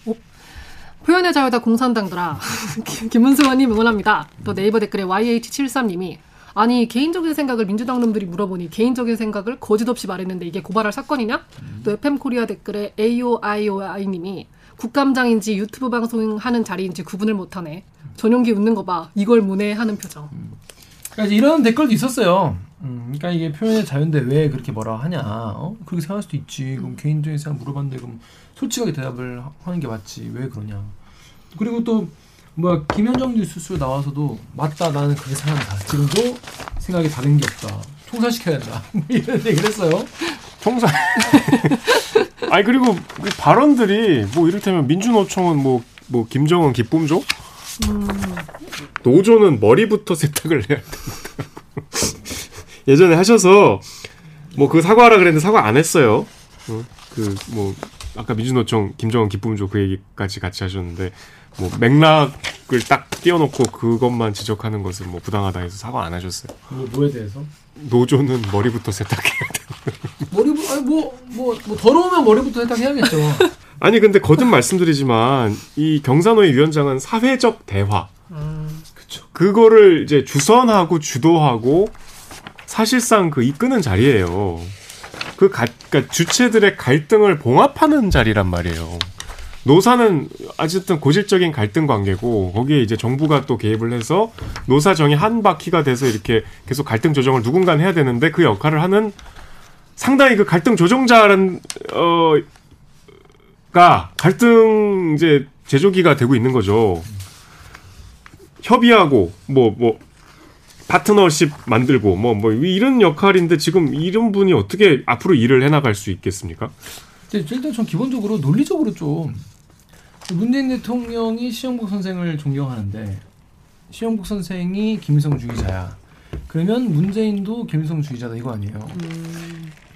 표현의 자유다 공산당들아 (laughs) 김- 김문수 의원님 응원합니다. 또 네이버 댓글에 YH73님이 아니 개인적인 생각을 민주당 놈들이 물어보니 개인적인 생각을 거짓 없이 말했는데 이게 고발할 사건이냐? 또 FM 코리아 댓글에 AOIOI님이 국감장인지 유튜브 방송하는 자리인지 구분을 못하네. 전용기 웃는 거 봐. 이걸 문해하는 표정.
그러니까 이제 이런 댓글도 있었어요. 음, 그러니까 이게 표현의 자유인데 왜 그렇게 뭐라 하냐? 어? 그렇게 생각할 수도 있지. 그럼 개인적인 생각 물어봤는데 그럼 솔직하게 대답을 하- 하는 게 맞지. 왜 그러냐? 그리고 또 뭐야 김현정 뉴스쇼 나와서도 맞다 나는 그렇게 생각한다. 지금도 생각이 다른 게 없다. 총살시켜야 된다. (laughs) 뭐 이런 얘기를 했어요.
총선. (laughs) 아니 그리고 그 발언들이 뭐 이를테면 민주노총은 뭐뭐 김정은 기쁨조, 노조는 머리부터 세탁을 해야 된다고 (laughs) 예전에 하셔서 뭐 그 사과하라 그랬는데 사과 안 했어요. 그뭐 아까 민주노총 김정은 기쁨조 그 얘기까지 같이 하셨는데 뭐 맥락을 딱 띄워놓고 그것만 지적하는 것은 뭐 부당하다 해서 사과 안 하셨어요.
뭐, 뭐에 대해서?
노조는 머리부터 세탁해야 돼. (laughs)
머리부 아니 뭐뭐 뭐 더러우면 머리부터 세탁해야겠죠. (laughs)
아니 근데 거듭 말씀드리지만 이 경산호의 위원장은 사회적 대화
그쵸.
그거를 이제 주선하고 주도하고 사실상 그 이끄는 자리예요. 그 가, 그러니까 주체들의 갈등을 봉합하는 자리란 말이에요. 노사는 어쨌든 고질적인 갈등 관계고 거기에 이제 정부가 또 개입을 해서 노사 정이 한 바퀴가 돼서 이렇게 계속 갈등 조정을 누군가 해야 되는데 그 역할을 하는 상당히 그 갈등 조정자라는 어가 갈등 이제 제조기가 되고 있는 거죠. 협의하고 뭐뭐 파트너십 만들고 뭐 뭐 이런 역할인데 지금 이런 분이 어떻게 앞으로 일을 해나갈 수 있겠습니까?
일단 전 기본적으로 논리적으로 좀 문재인 대통령이 시영복 선생을 존경하는데 시영복 선생이 김일성 주의자야. 그러면 문재인도 김일성 주의자다 이거 아니에요?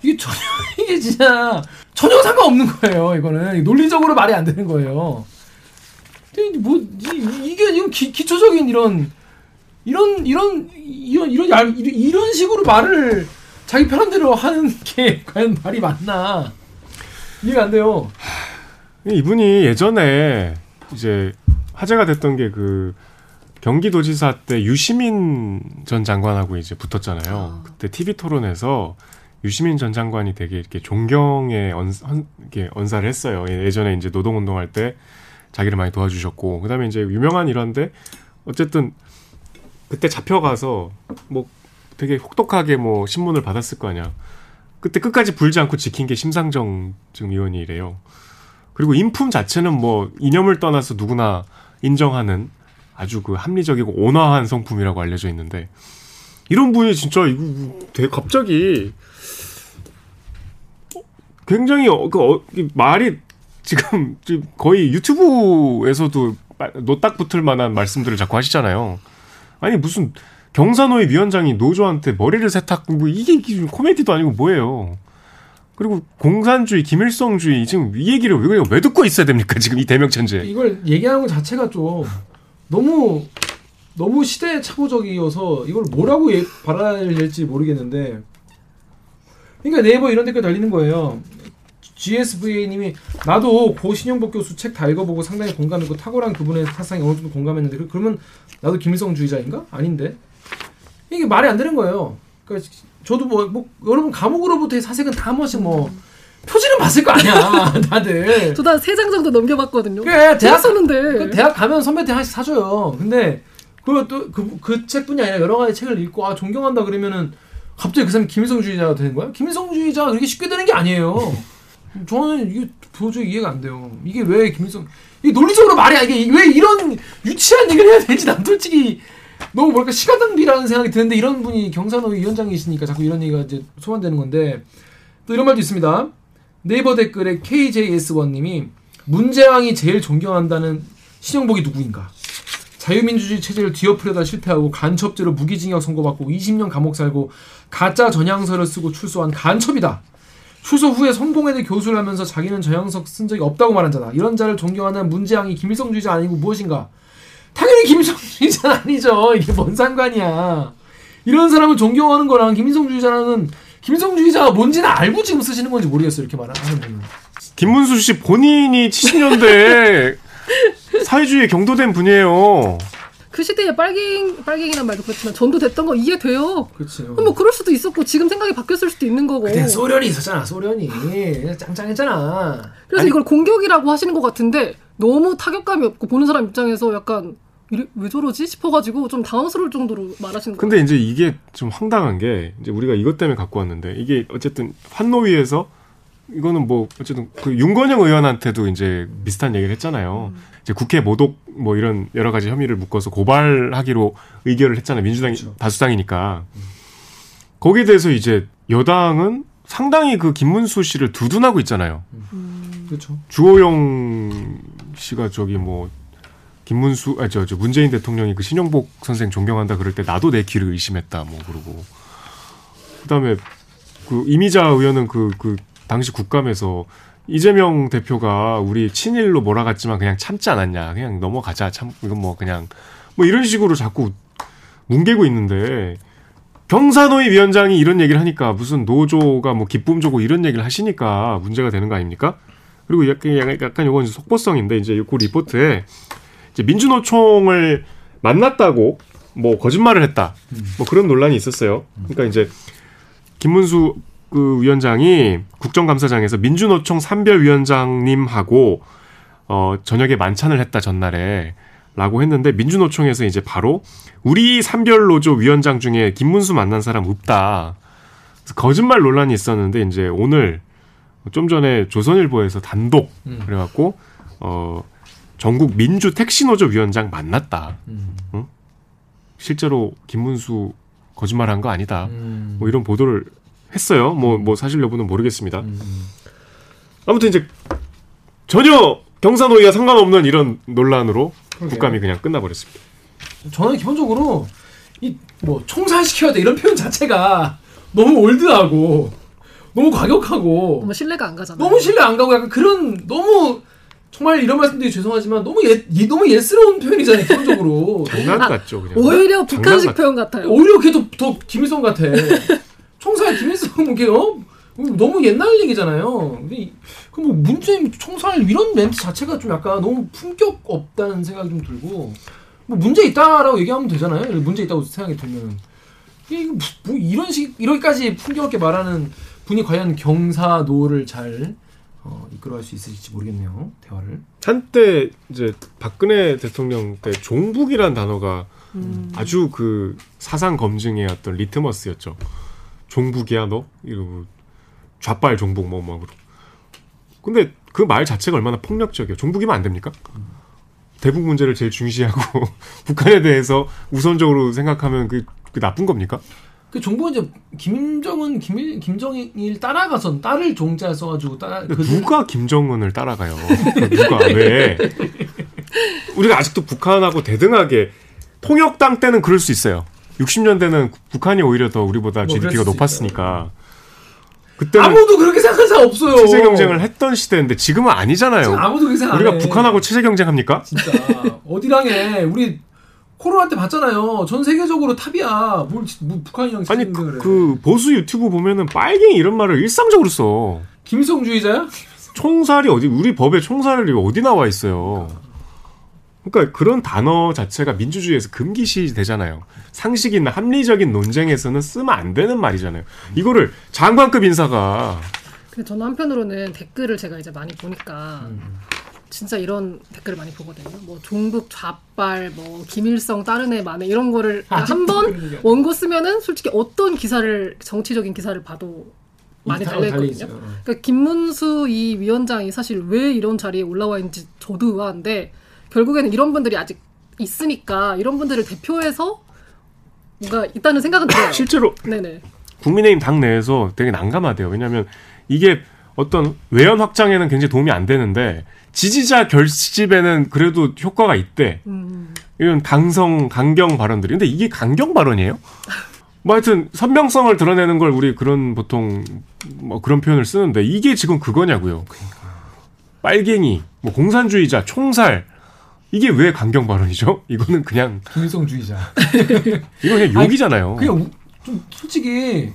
이게 전혀 (laughs) 이게 진짜 전혀 상관없는 거예요. 이거는 논리적으로 말이 안 되는 거예요. 근데 뭐 이, 게 이건 기, 기초적인 이런 이런 이런 이런 이런 얄- 이런 식으로 말을 자기 편한 대로 하는 (laughs) 게 과연 말이 맞나? 이해가 안 돼요.
이분이 예전에 이제 화제가 됐던 게 그 경기도지사 때 유시민 전 장관하고 이제 붙었잖아요. 그때 TV 토론에서 유시민 전 장관이 되게 이렇게 존경의 언, 헌, 이렇게 언사를 했어요. 예, 예전에 이제 노동운동할 때 자기를 많이 도와주셨고, 그 다음에 이제 유명한 일화인데, 어쨌든 그때 잡혀가서 뭐 되게 혹독하게 뭐 신문을 받았을 거 아니야. 그때 끝까지 불지 않고 지킨 게 심상정 지금 의원이래요. 그리고 인품 자체는 뭐 이념을 떠나서 누구나 인정하는 아주 그 합리적이고 온화한 성품이라고 알려져 있는데 이런 분이 진짜 이거 되게 갑자기 굉장히 어, 그 어, 이 말이 지금 지금 거의 유튜브에서도 마- 노딱 붙을 만한 말씀들을 자꾸 하시잖아요. 아니 무슨 경산호의 위원장이 노조한테 머리를 세탁 뭐 이게 코미디도 아니고 뭐예요. 그리고 공산주의, 김일성주의 지금 이 얘기를 왜, 왜 듣고 있어야 됩니까? 지금 이 대명 천재.
이걸 얘기하는 것 자체가 좀 너무 너무 시대 착오적이어서 이걸 뭐라고 예, 받아야 될지 모르겠는데 그러니까 네이버 이런 댓글 달리는 거예요. GSVA님이 나도 고 신영복 교수 책 다 읽어보고 상당히 공감했고 탁월한 그분의 사상에 어느 정도 공감했는데 그- 그러면 나도 김일성주의자인가? 아닌데 이게 말이 안 되는 거예요. 그러니까 저도 뭐, 뭐 여러분 감옥으로부터의 사색은 다 한 번씩 뭐 표지는 봤을 거 아니야 (laughs) 다들.
저도 한 세 장 정도 넘겨봤거든요.
그래, 대학-
재밌었는데.
그 대학 가면 선배한테 하나씩 사줘요. 근데 그또그 그 책뿐이 아니라 여러 가지 책을 읽고 아 존경한다 그러면은 갑자기 그 사람이 김일성주의자가 되는 거야? 김일성주의자가 그렇게 쉽게 되는 게 아니에요. 저는 이게 도저히 이해가 안 돼요. 이게 왜 김일성 이게 논리적으로 말이 안 이게 왜 이런 유치한 얘기를 해야 되는지 난 솔직히 너무 뭐랄까 시간 낭비라는 생각이 드는데 이런 분이 경산호위 위원장이시니까 자꾸 이런 얘기가 이제 소환되는 건데 또 이런 말도 있습니다. 네이버 댓글에 KJS1님이 문재왕이 제일 존경한다는 신영복이 누구인가? 자유민주주의 체제를 뒤엎으려다 실패하고 간첩죄로 무기징역 선고받고 20년 감옥 살고 가짜 전향서를 쓰고 출소한 간첩이다. 출소 후에 성공회대 교수를 하면서 자기는 전향서 쓴 적이 없다고 말한 자다. 이런 자를 존경하는 문재왕이 김일성주의자 아니고 무엇인가? 당연히 김일성주의자는 아니죠. 이게 뭔 상관이야. 이런 사람을 존경하는 거랑 김일성주의자라는 김일성주의자가 뭔지는 알고 지금 쓰시는 건지 모르겠어요. 이렇게 말하는 분은.
김문수 씨 본인이 70년대에 (laughs) 사회주의에 경도된 분이에요.
그 시대에 빨갱 빨갱이란 말도 그렇지만 전도 됐던 거 이해돼요.
그렇지.
뭐 그럴 수도 있었고 지금 생각이 바뀌었을 수도 있는 거고.
그때 소련이 있었잖아. 소련이 짱짱했잖아.
그래서 이걸 공격이라고 하시는 것 같은데 너무 타격감이 없고 보는 사람 입장에서 약간 이래, 왜 저러지 싶어가지고 좀 당황스러울 정도로 말하시는 거.
근데 이제 이게 좀 황당한 게 이제 우리가 이것 때문에 갖고 왔는데 이게 어쨌든 환노위에서 이거는 뭐 어쨌든 그 윤건영 의원한테도 이제 비슷한 얘기를 했잖아요. 이제 국회 모독 뭐 이런 여러 가지 혐의를 묶어서 고발하기로 의결을 했잖아요. 민주당이 다수당이니까. 거기에 대해서 이제 여당은 상당히 그 김문수 씨를 두둔하고 있잖아요.
그렇죠.
주호영 씨가 저기 뭐 김문수 아저 저 문재인 대통령이 그 신영복 선생 존경한다 그럴 때 나도 내 귀를 의심했다 뭐 그러고 그다음에 그 이미자 의원은 그그 당시 국감에서 이재명 대표가 우리 친일로 몰아갔지만 그냥 참지 않았냐 그냥 넘어가자 참 이건 뭐 그냥 뭐 이런 식으로 자꾸 뭉개고 있는데 경산호위 위원장이 이런 얘기를 하니까 무슨 노조가 뭐 기쁨 조고 이런 얘기를 하시니까 문제가 되는 거 아닙니까? 그리고 약간 약간 요건 속보성인데 이제 그 리포트에 이제 민주노총을 만났다고 뭐 거짓말을 했다. 뭐 그런 논란이 있었어요. 그러니까 이제 김문수 그 위원장이 국정감사장에서 민주노총 산별위원장님하고 어 저녁에 만찬을 했다 전날에 라고 했는데 민주노총에서 이제 바로 우리 산별노조 위원장 중에 김문수 만난 사람 없다. 거짓말 논란이 있었는데 이제 오늘 좀 전에 조선일보에서 단독
음.
그래갖고 어 전국 민주 택시노조 위원장 만났다.
음.
응? 실제로 김문수 거짓말한 거 아니다.
음.
뭐 이런 보도를 했어요. 뭐뭐 사실 여부는 모르겠습니다.
음.
아무튼 이제 전혀 경산호위와 상관없는 이런 논란으로
그러게요.
국감이 그냥 끝나버렸습니다.
저는 기본적으로 이 뭐 총살시켜야 돼 이런 표현 자체가 너무 올드하고 너무 과격하고
너무 신뢰가 안 가잖아요.
너무 신뢰 안 가고 약간 그런 너무 정말 이런 말씀드리기 죄송하지만 너무 예, 예- 너무 예스러운 표현이잖아요 기본적으로
장난 같죠, 그냥.
오히려 북한식
같-
표현 같아요.
오히려 그게 더, 더 김일성 같아 총살 김일성 (laughs) 뭐 이게 어? 너무 옛날 얘기잖아요 근데 그뭐 문재인 총살 이런 멘트 자체가 좀 약간 너무 품격 없다는 생각이 좀 들고 뭐 문제 있다라고 얘기하면 되잖아요 문제 있다고 생각이 들면 이게 뭐, 뭐 이런 식 이렇게까지 품격 없게 말하는 분이 과연 경사노를 잘 어, 이끌어갈 수 있을지 모르겠네요 대화를
한때 이제 박근혜 대통령 때 종북이란 단어가
음.
아주 그 사상 검증의 어떤 리트머스였죠. 종북이야 너 이러고 좌빨 종북 뭐 뭐. 근데 그 말 자체가 얼마나 폭력적이에요. 종북이면 안 됩니까? 대북 문제를 제일 중시하고 (laughs) 북한에 대해서 우선적으로 생각하면 그, 그 나쁜 겁니까?
그 정부가 이제 김정은 김일 김정일 따라가선 딸을 종자 써가지고 따라 그
누가 김정은을 따라가요? 그 (laughs) 누가 왜? 우리가 아직도 북한하고 대등하게 통역당 때는 그럴 수 있어요. 60년대는 북한이 오히려 더 우리보다
뭐
GDP가 높았으니까. 그때는
아무도 그렇게 생각하는 사람 없어요.
체제 경쟁을 했던 시대인데 지금은 아니잖아요.
아무도 그렇게 생각 안
우리가
해.
북한하고 체제 경쟁합니까?
진짜 어디랑 해? 우리 코로나 때 봤잖아요. 전 세계적으로 탑이야. 뭘, 지- 뭐 북한이랑
아니 그,
해.
그 보수 유튜브 보면은 빨갱이 이런 말을 일상적으로 써.
김성주의자야?
총살이 어디 우리 법에 총살이 어디 나와 있어요. 그러니까 그런 단어 자체가 민주주의에서 금기시 되잖아요. 상식이나 합리적인 논쟁에서는 쓰면 안 되는 말이잖아요. 이거를 장관급 인사가
근데 저는 한편으로는 댓글을 제가 이제 많이 보니까
음.
진짜 이런 댓글을 많이 보거든요. 뭐 종북 좌빨, 뭐 김일성 다른 애 만에 이런 거를
아직도
한번
그런 얘기야.
원고 쓰면은 솔직히 어떤 기사를 정치적인 기사를 봐도 많이
다-
달려 있거든요.
달려있어요. 어.
그러니까 김문수 이 위원장이 사실 왜 이런 자리에 올라와 있는지 저도 의아한데 결국에는 이런 분들이 아직 있으니까 이런 분들을 대표해서 뭔가 있다는 생각은 들어요. (laughs)
실제로
네네.
국민의힘 당 내에서 되게 난감하대요. 왜냐하면 이게 어떤 외연 확장에는 굉장히 도움이 안 되는데 지지자 결집에는 그래도 효과가 있대.
음.
이런 강성 강경 발언들이. 근데 이게 강경 발언이에요? 뭐 하여튼 선명성을 드러내는 걸 우리 그런 보통 뭐 그런 표현을 쓰는데 이게 지금 그거냐고요. 빨갱이, 뭐 공산주의자, 총살 이게 왜 강경 발언이죠? (laughs) 이거는 그냥
김일성주의자. (laughs)
이거 그냥 욕이잖아요.
그냥 우- 좀 솔직히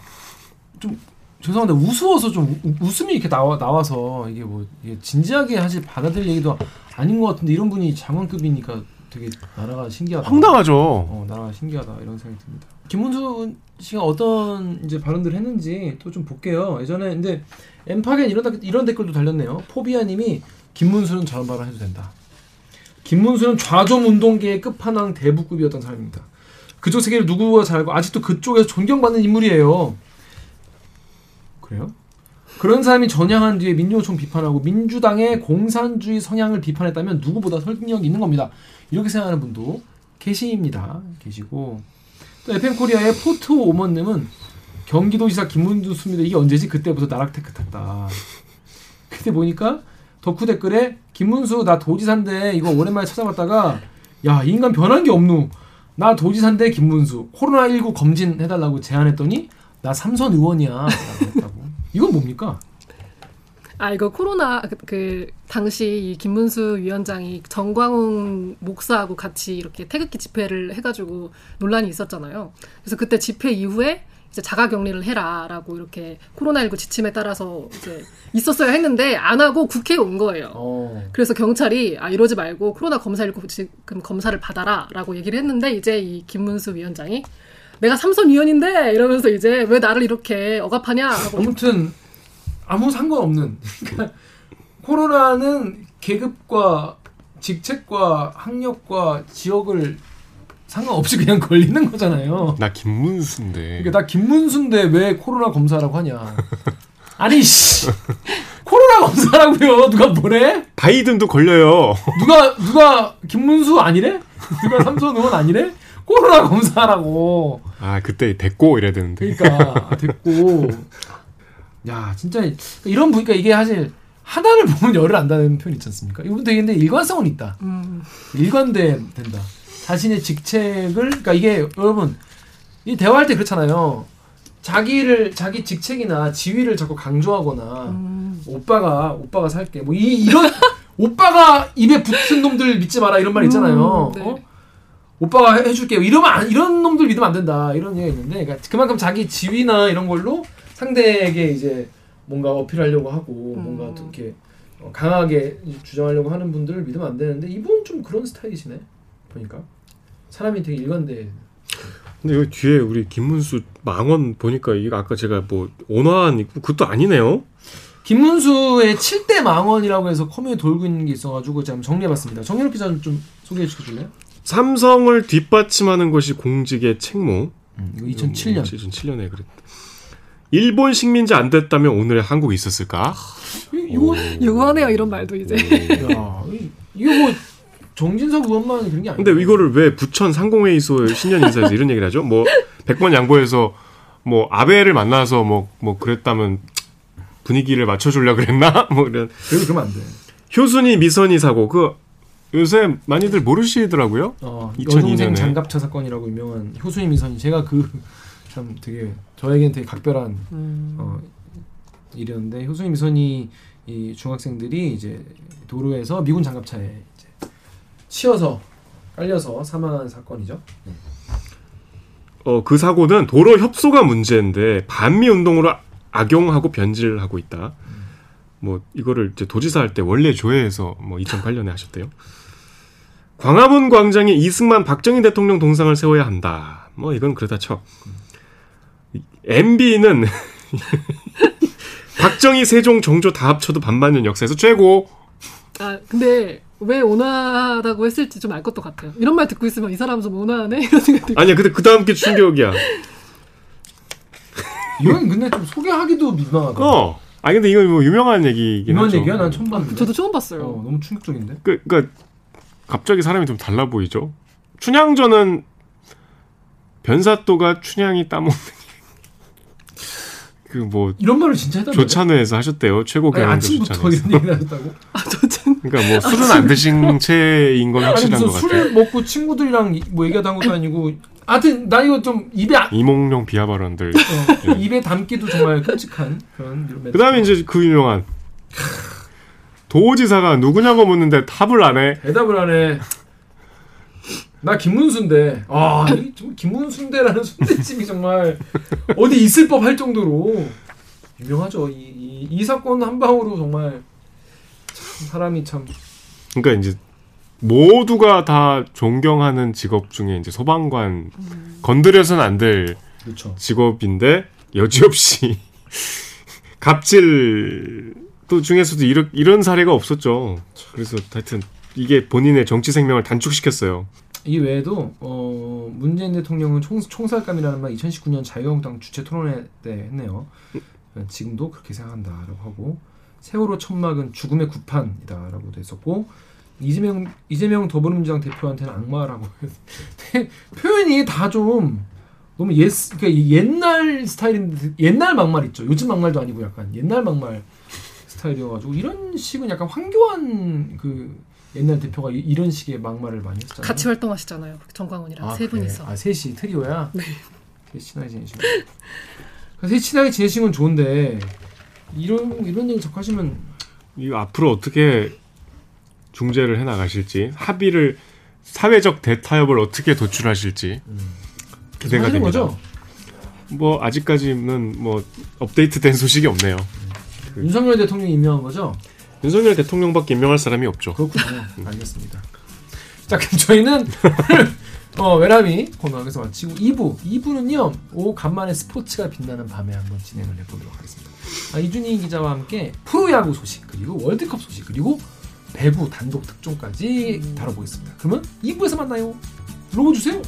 좀 죄송한데 우스워서 좀 우- 웃음이 이렇게 나와 나와서 이게 뭐 이게 진지하게 사실 받아들일 얘기도 아닌 것 같은데 이런 분이 장관급이니까 되게 나라가 신기하다.
황당하죠.
어, 나라가 신기하다 이런 생각이 듭니다. 김문수 씨가 어떤 이제 발언들을 했는지 또 좀 볼게요. 예전에 근데 엠파겐 이런 댓- 이런 댓글도 달렸네요. 포비아님이 김문수는 저런 발언 해도 된다. 김문수는 좌좀 운동계의 끝판왕 대부급이었던 사람입니다. 그쪽 세계를 누구보다 잘 알고 아직도 그쪽에서 존경받는 인물이에요. 그래요? 그런 사람이 전향한 뒤에 민주노총 비판하고 민주당의 공산주의 성향을 비판했다면 누구보다 설득력 있는 겁니다. 이렇게 생각하는 분도 계십니다. 계시고 또 FM 코리아의 포트 오먼님은 경기도지사 김문수입니다. 이게 언제지? 그때부터 나락 tech 탔다. 그때 보니까 덕후 댓글에 김문수 나 도지사인데 이거 오랜만에 찾아봤다가 야이 인간 변한 게 없누. 나 도지사인데 김문수 코로나19 검진 해달라고 제안했더니 나 삼선 의원이야. 라고 했다고. 이건 뭡니까?
아 이거 코로나 그, 그 당시 이 김문수 위원장이 정광훈 목사하고 같이 이렇게 태극기 집회를 해가지고 논란이 있었잖아요. 그래서 그때 집회 이후에 이제 자가 격리를 해라라고 이렇게 코로나19 지침에 따라서 이제 있었어야 했는데 안 하고 국회에 온 거예요.
어.
그래서 경찰이 아 이러지 말고 코로나 검사119 지금 검사를 받아라라고 얘기를 했는데 이제 이 김문수 위원장이 내가 삼선 위원인데 이러면서 이제 왜 나를 이렇게 억압하냐
아무튼 아무 상관없는 (laughs) 그러니까 코로나는 계급과 직책과 학력과 지역을 상관없이 그냥 (laughs) 걸리는 거잖아요.
나 김문수인데.
그러니까 나 김문수인데 왜 코로나 검사라고 하냐? 아니 씨 (laughs) 코로나 검사라고요? 누가 뭐래?
바이든도 걸려요.
누가 누가 김문수 아니래? 누가 삼선 의원 아니래? 코로나 검사라고.
아 그때 됐고 이래야 되는데.
그러니까 됐고 야 진짜 이런 보니까 이게 사실 하나를 보면 열을 안다는 표현 있지 않습니까? 이분 되게 근데 일관성은 있다.
음,
일관돼 된다. 자신의 직책을 그러니까 이게 여러분 이 대화할 때 그렇잖아요. 자기를 자기 직책이나 지위를 자꾸 강조하거나
음.
오빠가 오빠가 살게 뭐 이 이런 (laughs) 오빠가 입에 붙은 놈들 믿지 마라 이런 말 있잖아요.
음, 네.
어? 오빠가 해- 해줄게 이러면 안, 이런 놈들 믿으면 안 된다 이런 얘기가 있는데 그러니까 그만큼 자기 지위나 이런 걸로 상대에게 이제 뭔가 어필하려고 하고
음.
뭔가 또 이렇게 어, 강하게 주장하려고 하는 분들을 믿으면 안 되는데 이분은 좀 그런 스타일이시네 보니까 사람이 되게 일관돼
근데 여기 뒤에 우리 김문수 망원 보니까 이거 아까 제가 뭐 온화한 있고 그것도 아니네요.
김문수의 7대 망원이라고 해서 커뮤니티 돌고 있는 게 있어가지고 제가 한번 정리해봤습니다 정현욱 기자 좀, 좀 소개해 주실래요?
삼성을 뒷받침하는 것이 공직의 책무.
이거 2007년
2007년에 그랬다. 일본 식민지 안 됐다면 오늘의 한국이 있었을까?
이거
유하네요 이런 말도 이제.
야, 이- 이거 뭐 정진석 의원만 그런 게 아니야.
근데 이거를 왜 부천 상공회의소 신년 인사에서 이런 얘기를 하죠? 뭐 100번 양보해서 뭐 아베를 만나서 뭐뭐 그랬다면 분위기를 맞춰주려 그랬나? (laughs) 뭐 이런
그래도 그러면 안 돼.
효순이 미선이 사고 그 요새 많이들 모르시더라고요.
어,
2002
여동생
년에.
장갑차 사건이라고 유명한 효순이 미선이 제가 그 참 되게 저에겐 되게 각별한
음.
어, 이랬는데 효순이 미선이 이 중학생들이 이제 도로에서 미군 장갑차에 치여서 깔려서 사망한 사건이죠.
어, 그 사고는 도로 협소가 문제인데 반미 운동으로 악용하고 변질하고 있다. 뭐 이거를 이제 도지사 할 때 원래 조회해서 뭐 2008년에 하셨대요. 광화문 광장에 이승만 박정희 대통령 동상을 세워야 한다. 뭐 이건 그러다 쳐. MB는 (laughs) 박정희 세종 정조 다 합쳐도 반만년 역사에서 최고.
아 근데 왜 온화하다고 했을지 좀 알 것도 같아요. 이런 말 듣고 있으면 이 사람 좀 온화하네 (laughs) 이런 생각 들고.
아니야, 근데 그 다음 게 충격이야.
이건 근데 좀 소개하기도 민망하다.
어. 아니 근데 이건 뭐 유명한 얘기긴
이만
하죠.
얘기야? 난 처음 봤는데.
저도 처음 봤어요.
어, 너무 충격적인데.
그, 그니까 갑자기 사람이 좀 달라 보이죠. 춘향전은 변사또가 춘향이 따먹는 (laughs) 그 뭐
이런 말을 진짜 말이야.
조찬회에서 하셨대요. 최고 경영자
아침부터
조찬회에서.
이런 얘기를 하셨다고?
아, 저 참.
그러니까 뭐 술은 안 드신 (laughs) 채인 건 확실한 것 같아요.
술을 먹고 친구들이랑 이- 뭐 얘기하다 한 것도 아니고 하여튼 나 이거 좀 입에 아-
이몽룡 비하 발언들.
어, 입에 담기도 정말 끔찍한 그런 이런
그 다음에 이제 그 유명한 도지사가 누구냐고 묻는데 답을 안 해.
대답을 하네. 나 김문수인데 아, 정말 김문수인데라는 순대집이 정말 어디 있을 법할 정도로 유명하죠. 이, 이, 이 사건 한 방으로 정말 참 사람이 참
그러니까 이제 모두가 다 존경하는 직업 중에 이제 소방관 건드려서는 안될
그렇죠.
직업인데 여지없이 (laughs) 갑질 또 중에서도 이런 이런 사례가 없었죠. 그래서 하여튼 이게 본인의 정치 생명을 단축시켰어요.
이 외에도 어, 문재인 대통령은 총, 총살감이라는 말 2019년 자유한국당 주최 토론회 때 했네요. 지금도 그렇게 생각한다라고 하고 세월호 천막은 죽음의 구판이다라고도 했었고 이재명 이재명 더불어민주당 대표한테는 악마라고 (laughs) 했- 표현이 다 좀 너무 옛 그러니까 이 옛날 스타일인데 옛날 막말 있죠. 요즘 막말도 아니고 약간 옛날 막말 스타일이어가지고 이런 식은 약간 황교안 그 옛날 대표가 이- 이런 식의 막말을 많이 했잖아요.
같이 활동하시잖아요. 정광훈이랑 세
그래.
분이서.
아 셋이 트리오야. 네. 셋이 친하게 지내시고. 셋이 친하게 지내시는 건 좋은데 이런 이런 얘기 자꾸 하시면
이 앞으로 어떻게 중재를 해 나가실지 합의를 사회적 대타협을 어떻게 도출하실지 기대가
하시는
됩니다.
거죠.
뭐 아직까지는 뭐 업데이트된 (laughs) 소식이 없네요.
윤석열 대통령이 임명한 거죠.
윤석열 대통령밖에 임명할 사람이 없죠.
그렇군요. 알겠습니다. 자 그럼 저희는 (laughs) 어, 외람이 코너 여기서 마치고 2부 2부는요 오 간만에 스포츠가 빛나는 밤에 한번 진행을 해보도록 하겠습니다. 아, 이준희 기자와 함께 프로야구 소식 그리고 월드컵 소식 그리고 배구 단독 특종까지 다뤄보겠습니다. 그러면 2부에서 만나요. 로고 주세요.